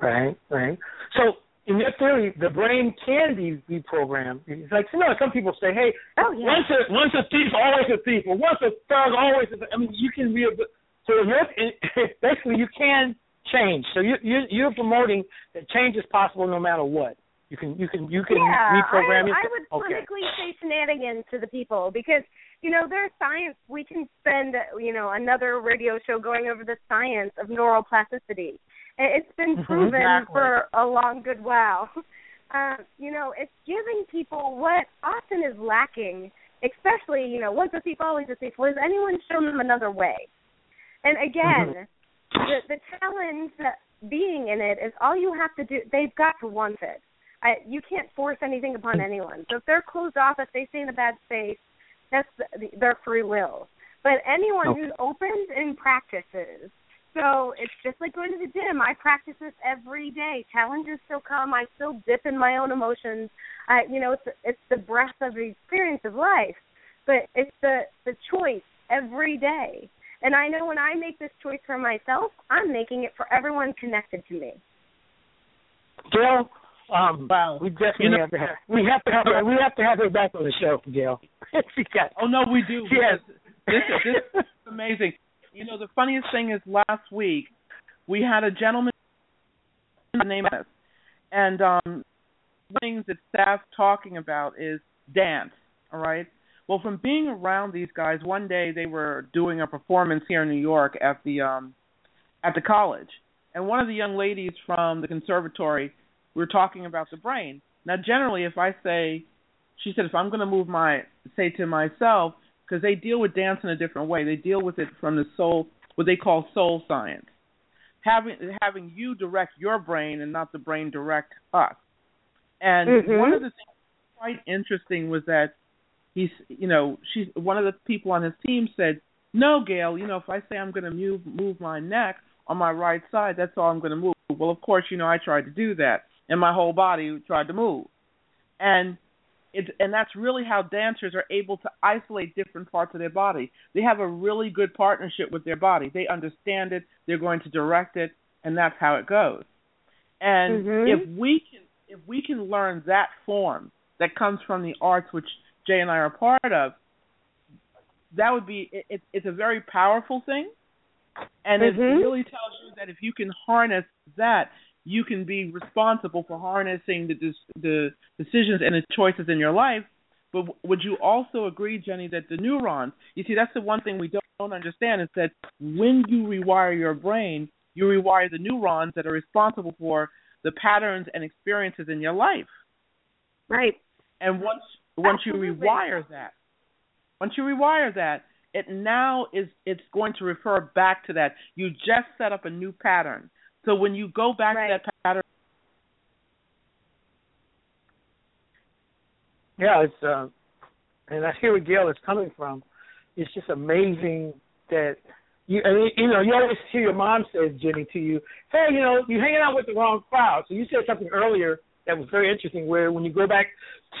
Right, right. So, in your theory, the brain can be reprogrammed. It's like you know, some people say, "Hey, Oh yeah. once a once a thief, always a thief, or once a thug, always a." Th-. I mean, you can be. So you're basically you can change. So you you you're promoting that change is possible no matter what. You can you can you can yeah, reprogram I. I would okay. clinically say shenanigans to the people because you know there's science. We can spend you know another radio show going over the science of neuroplasticity. It's been Mhm. proven Exactly. for a long good while. Um, you know, it's giving people what often is lacking, especially you know once a thief always a thief. Was anyone shown them another way? And again, the the challenge being in it is all you have to do. They've got to want it. I, you can't force anything upon anyone. So if they're closed off, if they stay in a bad space, that's the, their free will. But anyone Okay. who's open and practices. So it's just like going to the gym. I practice this every day. Challenges still come. I still dip in my own emotions. I, you know, it's it's the breath of the experience of life, but it's the the choice every day. And I know when I make this choice for myself, I'm making it for everyone connected to me. Gail, um, Wow. we definitely You know- have to have we have to have her, we have to have her back on the show, Gail. got Oh no, we do. Yes. because This, this is amazing. You know, the funniest thing is last week we had a gentleman named us, and um, things that staff talking about is dance. All right. Well, from being around these guys, one day they were doing a performance here in New York at the um, at the college, and one of the young ladies from the conservatory we were talking about the brain. Now, generally, if I say, she said, if I'm going to move my say to myself, because they deal with dance in a different way. They deal with it from the soul, what they call soul science. Having having you direct your brain and not the brain direct us. And Mhm. one of the things quite interesting was that he's, you know, she's one of the people on his team said, "No, Gail, you know, if I say I'm going to move move my neck on my right side, that's all I'm going to move." Well, of course, you know, I tried to do that, and my whole body tried to move, and it's and that's really how dancers are able to isolate different parts of their body. They have a really good partnership with their body. They understand it. They're going to direct it, and that's how it goes. And Mhm. if we can if we can learn that form that comes from the arts, which Jay and I are part of, that would be it, it, it's a very powerful thing, and it Mhm. really tells you that if you can harness that, you can be responsible for harnessing the the decisions and the choices in your life. But would you also agree, Jenny, that the neurons? You see, that's the one thing we don't, don't understand is that when you rewire your brain, you rewire the neurons that are responsible for the patterns and experiences in your life. Right. And once once Absolutely. you rewire that, once you rewire that, it now is it's going to refer back to that. You just set up a new pattern. So when you go back Right. to that pattern, Yeah, it's uh, and I hear where Gail is coming from. It's just amazing that you, I mean, you know, you always hear your mom says, Jenny, to you, hey, you know, you're hanging out with the wrong crowd. So you said something earlier that was very interesting, where when you go back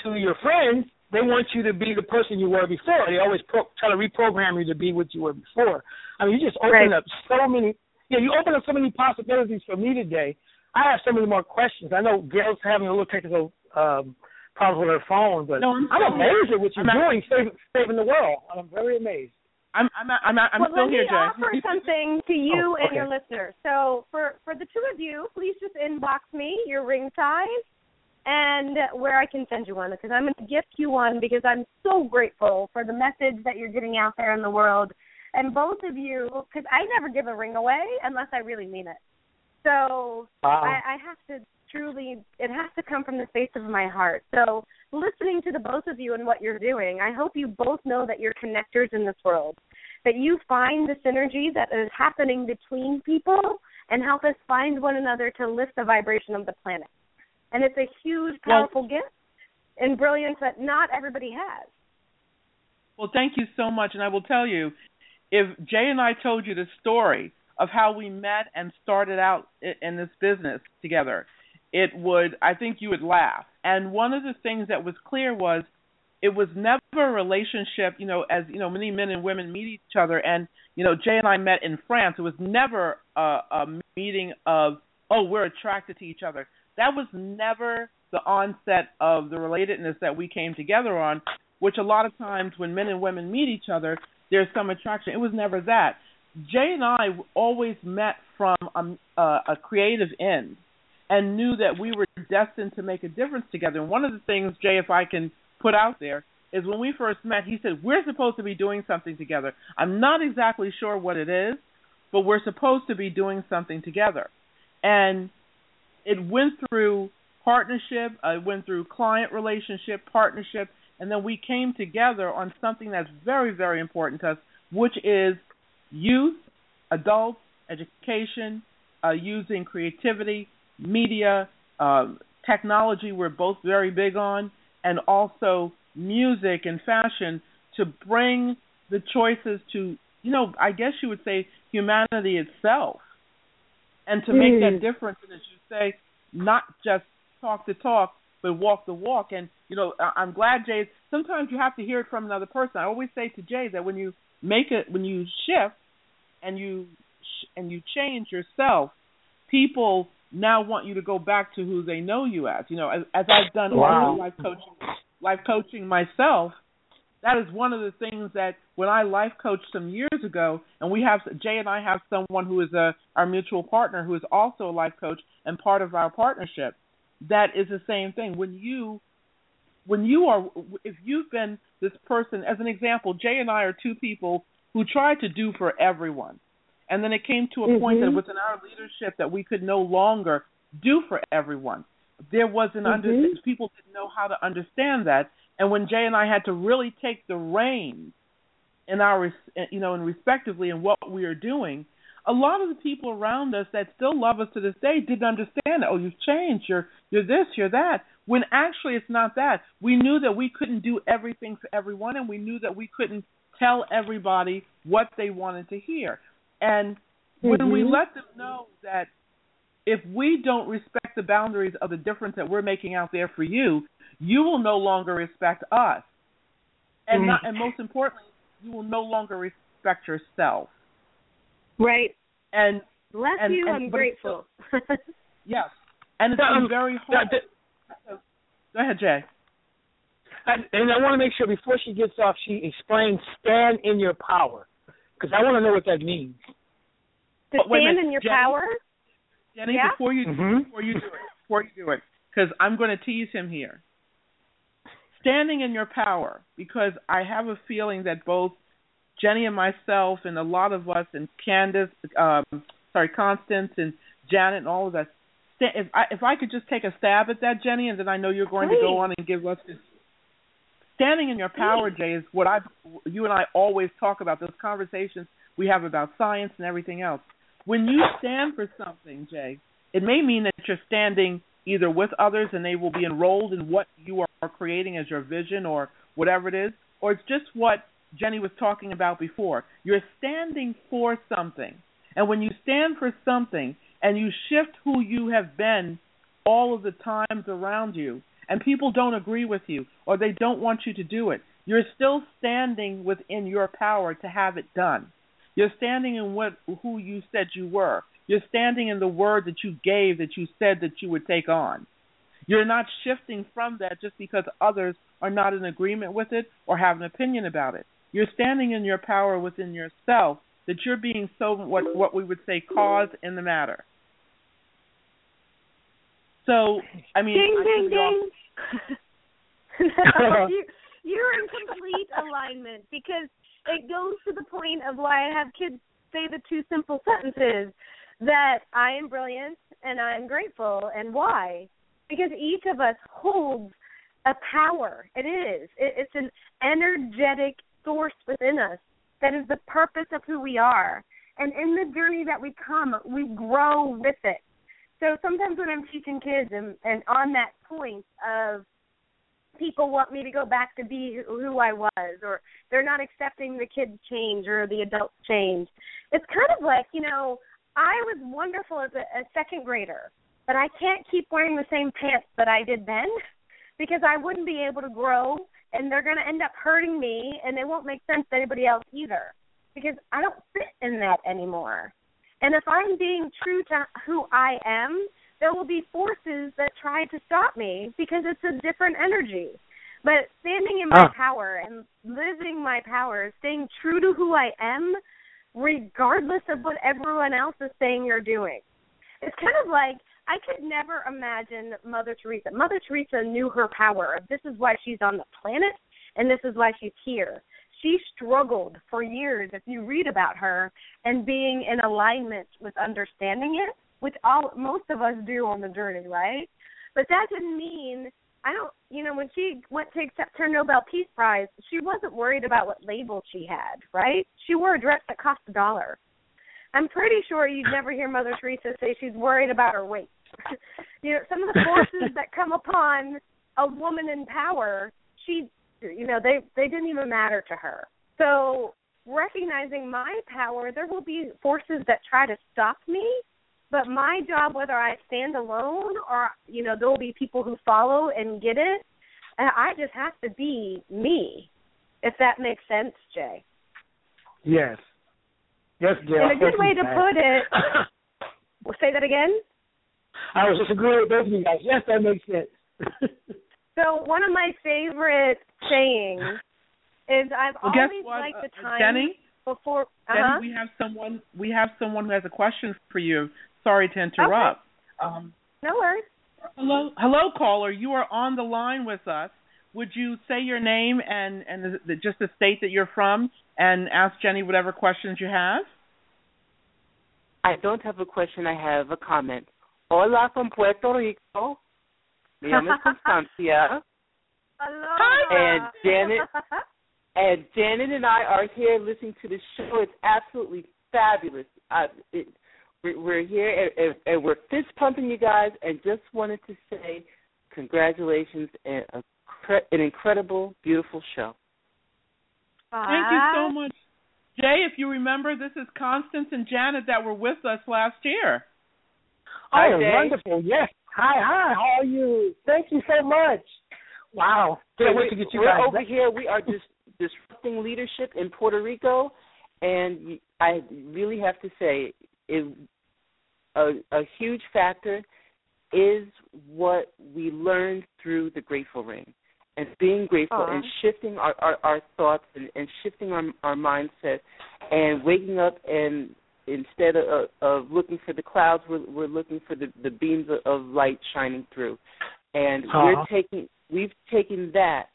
to your friends, they want you to be the person you were before. They always pro- try to reprogram you to be what you were before. I mean, you just open Right. up so many. Yeah, you open up so many possibilities for me today. I have so many more questions. I know Gail's having a little technical um, problems with her phone, but No, I'm I'm amazed at what you're I'm doing, saving, saving the world. I'm very amazed. I'm I'm I'm I'm well, still let here, me Jay. offer something to you Oh, and your listeners. So for for the two of you, please just inbox me your ring size and where I can send you one because I'm going to gift you one because I'm so grateful for the message that you're getting out there in the world. And both of you, because I never give a ring away unless I really mean it. So Wow. I, I have to truly, it has to come from the space of my heart. So, listening to the both of you and what you're doing, I hope you both know that you're connectors in this world, that you find the synergy that is happening between people and help us find one another to lift the vibration of the planet. And it's a huge, powerful gift and brilliance that not everybody has. Well, thank you so much, and I will tell you, if Jay and I told you the story of how we met and started out in this business together, it would I think you would laugh. And one of the things that was clear was it was never a relationship, you know, as you know, many men and women meet each other and you know, Jay and I met in France. It was never a, a meeting of, oh, we're attracted to each other. That was never the onset of the relatedness that we came together on, which a lot of times when men and women meet each other, there's some attraction. It was never that. Jay and I always met from a, a, creative end and knew that we were destined to make a difference together. And one of the things, Jay, if I can put out there, is when we first met, he said, We're supposed to be doing something together. I'm not exactly sure what it is, but we're supposed to be doing something together. And it went through partnership, uh, it went through client relationship, partnership, and then we came together on something that's very, very important to us, which is youth, adults, education, uh, using creativity, media, um, technology. We're both very big on, and also music and fashion to bring the choices to, you know, I guess you would say humanity itself, and to make that difference. And as you say, not just talk the talk, but walk the walk. And you know, I- I'm glad Jay. Sometimes you have to hear it from another person. I always say to Jay that when you make it, when you shift, and you sh- and you change yourself, people now want you to go back to who they know you as. You know, as, as I've done Wow. life coaching, life coaching myself. That is one of the things that when I life coached some years ago, and we have Jay and I have someone who is a our mutual partner who is also a life coach and part of our partnership. That is the same thing. When you when you are if you've been this person as an example, Jay and I are two people who tried to do for everyone. And then it came to a point that Mhm. within our leadership that we could no longer do for everyone. There was an under Mhm. people didn't know how to understand that. And when Jay and I had to really take the reins in our you know, and respectively in what we are doing, a lot of the people around us that still love us to this day didn't understand. Oh, you've changed. You're you're this. You're that. When actually it's not that. We knew that we couldn't do everything for everyone, and we knew that we couldn't tell everybody what they wanted to hear. And when we Mhm. let them know that if we don't respect the boundaries of the difference that we're making out there for you, you will no longer respect us. And Right. not, and most importantly, you will no longer respect yourself. Right. And Bless And- you. and- I'm but it's grateful. yes, and it's Um, very Now, hard. th- Go ahead, Jay. And, and I want to make sure before she gets off, she explains stand in your power, because I want to know what that means. to Oh, stand in your Jenny? power. Jenny, Yeah? before you Mhm. before you do it, before you do it, because I'm going to tease him here. Standing in your power, because I have a feeling that both Jenny and myself, and a lot of us, and Candace, um, sorry, Constance and Janet, and all of us. If I if I could just take a stab at that, Jenny, and then I know you're going to go on and give us this. Standing in your power, Jay, is what I, you and I always talk about. Those conversations we have about science and everything else. When you stand for something, Jay, it may mean that you're standing either with others and they will be enrolled in what you are creating as your vision or whatever it is, or it's just what Jenny was talking about before. You're standing for something. And when you stand for something and you shift who you have been all of the times around you, and people don't agree with you or they don't want you to do it, you're still standing within your power to have it done. You're standing in what who you said you were. You're standing in the word that you gave that you said that you would take on. You're not shifting from that just because others are not in agreement with it or have an opinion about it. You're standing in your power within yourself that you're being so what what we would say cause in the matter. So I mean ding I ding could be off- ding. no, you, you're in complete alignment because it goes to the point of why I have kids say the two simple sentences that I am brilliant and I'm grateful and why? Because each of us holds a power. It is. It, it's an energetic source within us that is the purpose of who we are. And in the journey that we come, we grow with it. So sometimes when I'm teaching kids and, and on that point of people want me to go back to be who I was or they're not accepting the kids change or the adults change. It's kind of like, you know, I was wonderful as a, a second grader, but I can't keep wearing the same pants that I did then because I wouldn't be able to grow and they're going to end up hurting me and it won't make sense to anybody else either because I don't fit in that anymore. And if I'm being true to who I am, there will be forces that try to stop me because it's a different energy. But standing in my Ah. power and living my power, staying true to who I am, regardless of what everyone else is saying or doing. It's kind of like I could never imagine Mother Teresa. Mother Teresa knew her power. This is why she's on the planet, and this is why she's here. She struggled for years, if you read about her, and being in alignment with understanding it, which all most of us do on the journey, right? But that didn't mean I don't. You know, when she went to accept her Nobel Peace Prize, she wasn't worried about what label she had, right? She wore a dress that cost a dollar. I'm pretty sure you'd never hear Mother Teresa say she's worried about her weight. you know, some of the forces that come upon a woman in power, she, you know, they they didn't even matter to her. So recognizing my power, there will be forces that try to stop me, but my job, whether I stand alone or you know, there will be people who follow and get it. And I just have to be me, if that makes sense, Jay. Yes. Yes, Jay. And a good way to put it. Well, say that again. I was just agreeing with both of you guys. Yes, that makes sense. So one of my favorite sayings is I've Well, always what, liked the uh, time Jenny? before. Uh Jenny, huh. we have someone. We have someone who has a question for you. Sorry to interrupt. Um, No worries. hello, hello, caller. You are on the line with us. Would you say your name and and the, the, just the state that you're from, and ask Jenny whatever questions you have? I don't have a question. I have a comment. Hola from Puerto Rico. Mi nombre es Constancia. Aloha. And Janet- And Janet and I are here listening to the show. It's absolutely fabulous. Uh, it, we're, we're here and, and, and we're fist pumping you guys. And just wanted to say congratulations and a, an incredible, beautiful show. Thank you so much, Jay. If you remember, this is Constance and Janet that were with us last year. Hi, oh, wonderful. Yes. Hi, hi. How are you? Thank you so much. Wow. Can't wait to get you we're guys. over here. We are just disrupting leadership in Puerto Rico, and I really have to say, it, a, a huge factor is what we learned through the Grateful Ring, and being grateful and shifting our, our, our thoughts and, and shifting our, our mindset, and waking up and instead of, of looking for the clouds, we're, we're looking for the, the beams of, light shining through, and we're taking, we've taken that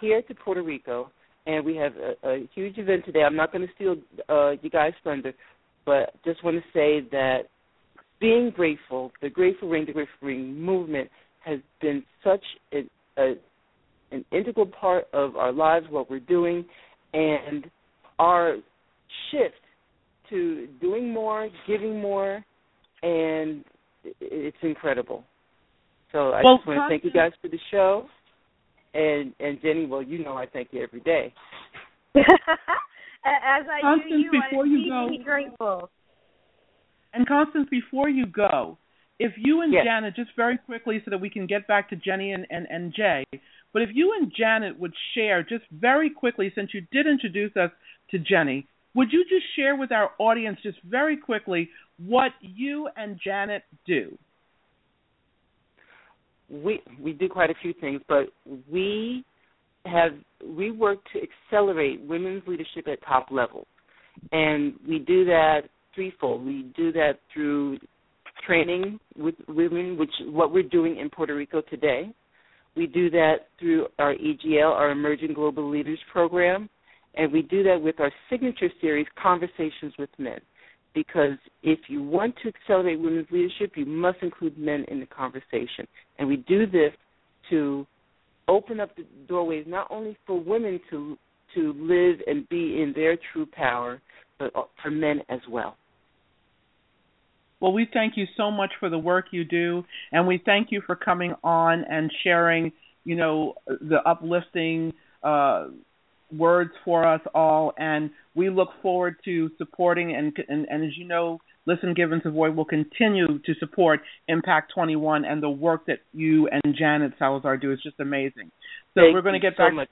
here to Puerto Rico, and we have a, a huge event today. I'm not going to steal uh, you guys' thunder, but just want to say that being grateful, the Grateful Ring, the Grateful Ring movement has been such a, a an integral part of our lives, what we're doing, and our shift to doing more, giving more, and it's incredible. So I Well, just want to thank you guys for the show, and and Jenny, well, you know I thank you every day. As I Constance, do you, before I'm you go- deeply grateful. And Constance, before you go, if you and Yes. Janet, just very quickly so that we can get back to Jenny and, and, and Jay, but if you and Janet would share just very quickly, since you did introduce us to Jenny, would you just share with our audience just very quickly what you and Janet do? we we do quite a few things, but we have we work to accelerate women's leadership at top levels, and we do that threefold. We do that through training with women, which what we're doing in Puerto Rico today. We do that through our EGL, our Emerging Global Leaders Program, and we do that with our signature series, Conversations with Men. Because if you want to accelerate women's leadership, you must include men in the conversation. And we do this to open up the doorways not only for women to to live and be in their true power, but for men as well. Well, we thank you so much for the work you do, and we thank you for coming on and sharing, you know, the uplifting uh, words for us all. And we look forward to supporting and and, and as you know, Listen, Give, and Savoy will continue to support Impact 21 and the work that you and Janet Salazar do is just amazing. So Thank we're going to you get so back, much.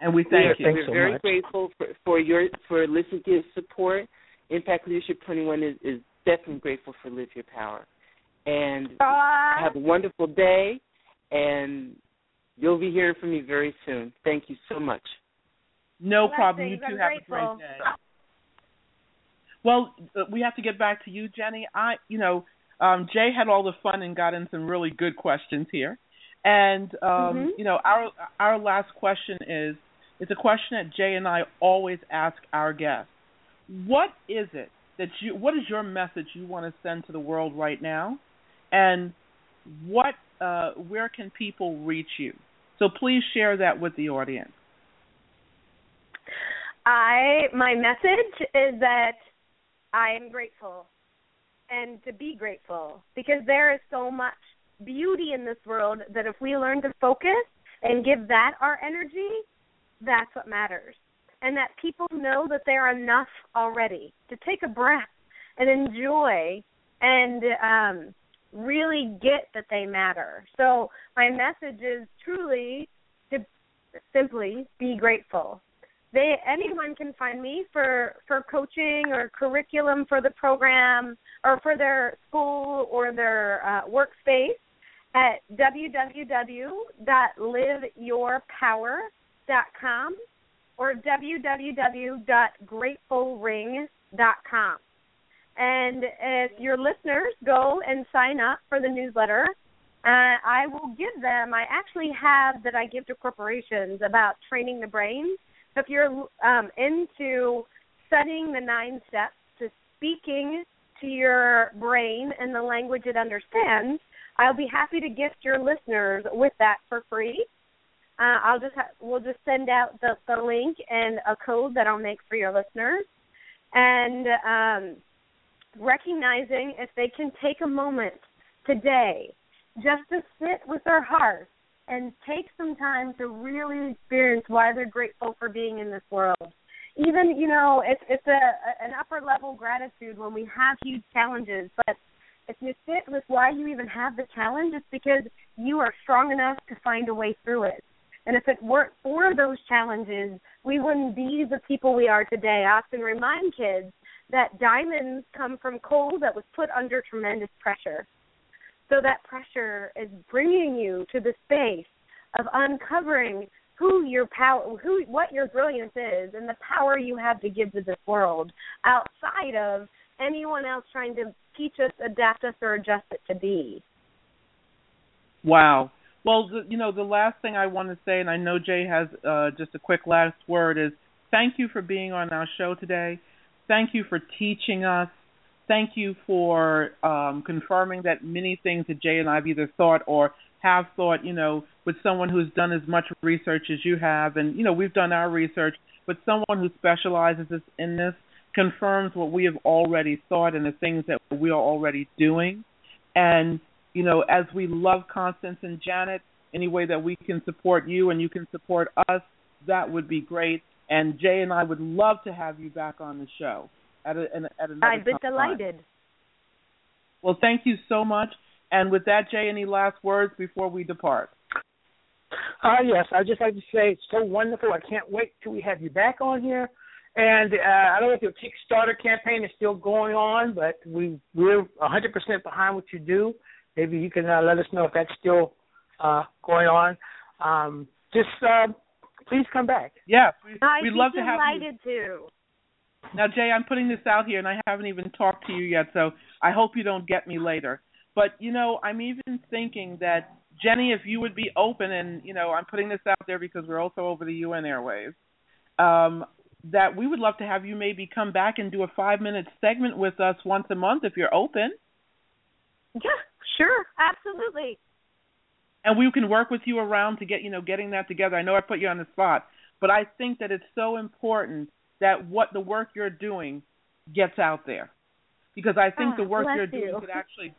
and we We thank are- you. We're so very much. grateful for, for your for Listen Give support. Impact Leadership 21 is, is definitely grateful for Live Your Power. And have a wonderful day, and you'll be hearing from me very soon. Thank you so much. No problem. You too I'm have grateful. a great day. Well, uh, we have to get back to you, Jenny. I, you know, um, Jay had all the fun and got in some really good questions here, and um, Mhm. you know, our our last question is it's a question that Jay and I always ask our guests. What is it that you? What is your message you want to send to the world right now, and what? Uh, where can people reach you? So please share that with the audience. I my message is that I am grateful and to be grateful because there is so much beauty in this world that if we learn to focus and give that our energy, that's what matters. And that people know that they're enough already to take a breath and enjoy and um really get that they matter. So my message is truly to simply be grateful. They anyone can find me for for coaching or curriculum for the program or for their school or their uh, workspace at www.liveyourpower.com or www.gratefulring.com. And if your listeners go and sign up for the newsletter, uh, I will give them, I actually have that I give to corporations about training the brain. So if you're um, into studying the nine steps to speaking to your brain in the language it understands, I'll be happy to gift your listeners with that for free. Uh, I'll just ha- we'll just send out the, the link and a code that I'll make for your listeners, and um, recognizing if they can take a moment today just to sit with their heart and take some time to really experience why they're grateful for being in this world. Even you know, it's it's a an upper level gratitude when we have huge challenges, but if you sit with why you even have the challenge, it's because you are strong enough to find a way through it. And if it weren't for those challenges, we wouldn't be the people we are today. I often remind kids that diamonds come from coal that was put under tremendous pressure. So that pressure is bringing you to the space of uncovering who your power, who what your brilliance is, and the power you have to give to this world outside of anyone else trying to teach us, adapt us, or adjust it to be. Wow. Well, the, you know, the last thing I want to say, and I know Jay has uh, just a quick last word, is thank you for being on our show today. Thank you for teaching us. Thank you for um, confirming that many things that Jay and I have either thought or have thought, you know, with someone who's done as much research as you have, and you know, we've done our research, but someone who specializes in this confirms what we have already thought and the things that we are already doing. And you know, as we love Constance and Janet, any way that we can support you and you can support us, that would be great. And Jay and I would love to have you back on the show at a, at another I'd be time. delighted. Well, thank you so much. And with that, Jay, any last words before we depart? Uh, yes, I'd just like to say it's so wonderful. I can't wait till we have you back on here. And uh, I don't know if your Kickstarter campaign is still going on, but we we're 100% behind what you do. Maybe you can uh, let us know if that's still uh, going on. Um, just uh, please come back. Yeah, we, I'd we'd be love to have you. delighted to. Now, Jay, I'm putting this out here, and I haven't even talked to you yet, so I hope you don't get me later. But you know, I'm even thinking that Jenny, if you would be open, and you know, I'm putting this out there because we're also over the UN airwaves, um, that we would love to have you maybe come back and do a five minute segment with us once a month if you're open, Yeah, sure, absolutely. And we can work with you around to get you know getting that together. I know I put you on the spot, but I think that it's so important that what the work you're doing gets out there because I think Ah, the work you're doing you. could actually,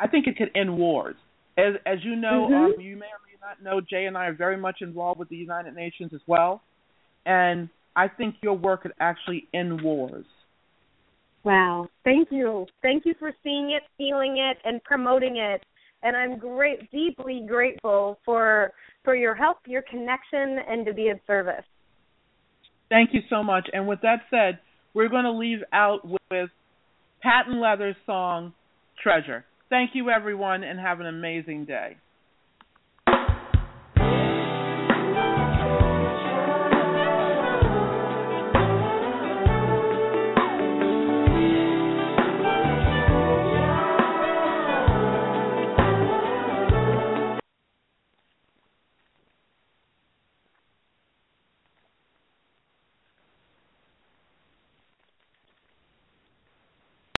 I think it could end wars. As as you know, Mhm. um, you may or may not know, Jay and I are very much involved with the United Nations as well, and I think your work could actually end wars. Wow. Thank you. Thank you for seeing it, feeling it, and promoting it. And I'm great, deeply grateful for for your help, your connection, and to be of service. Thank you so much. And with that said, we're going to leave out with Patent Leather's song "Treasure." Thank you, everyone, and have an amazing day.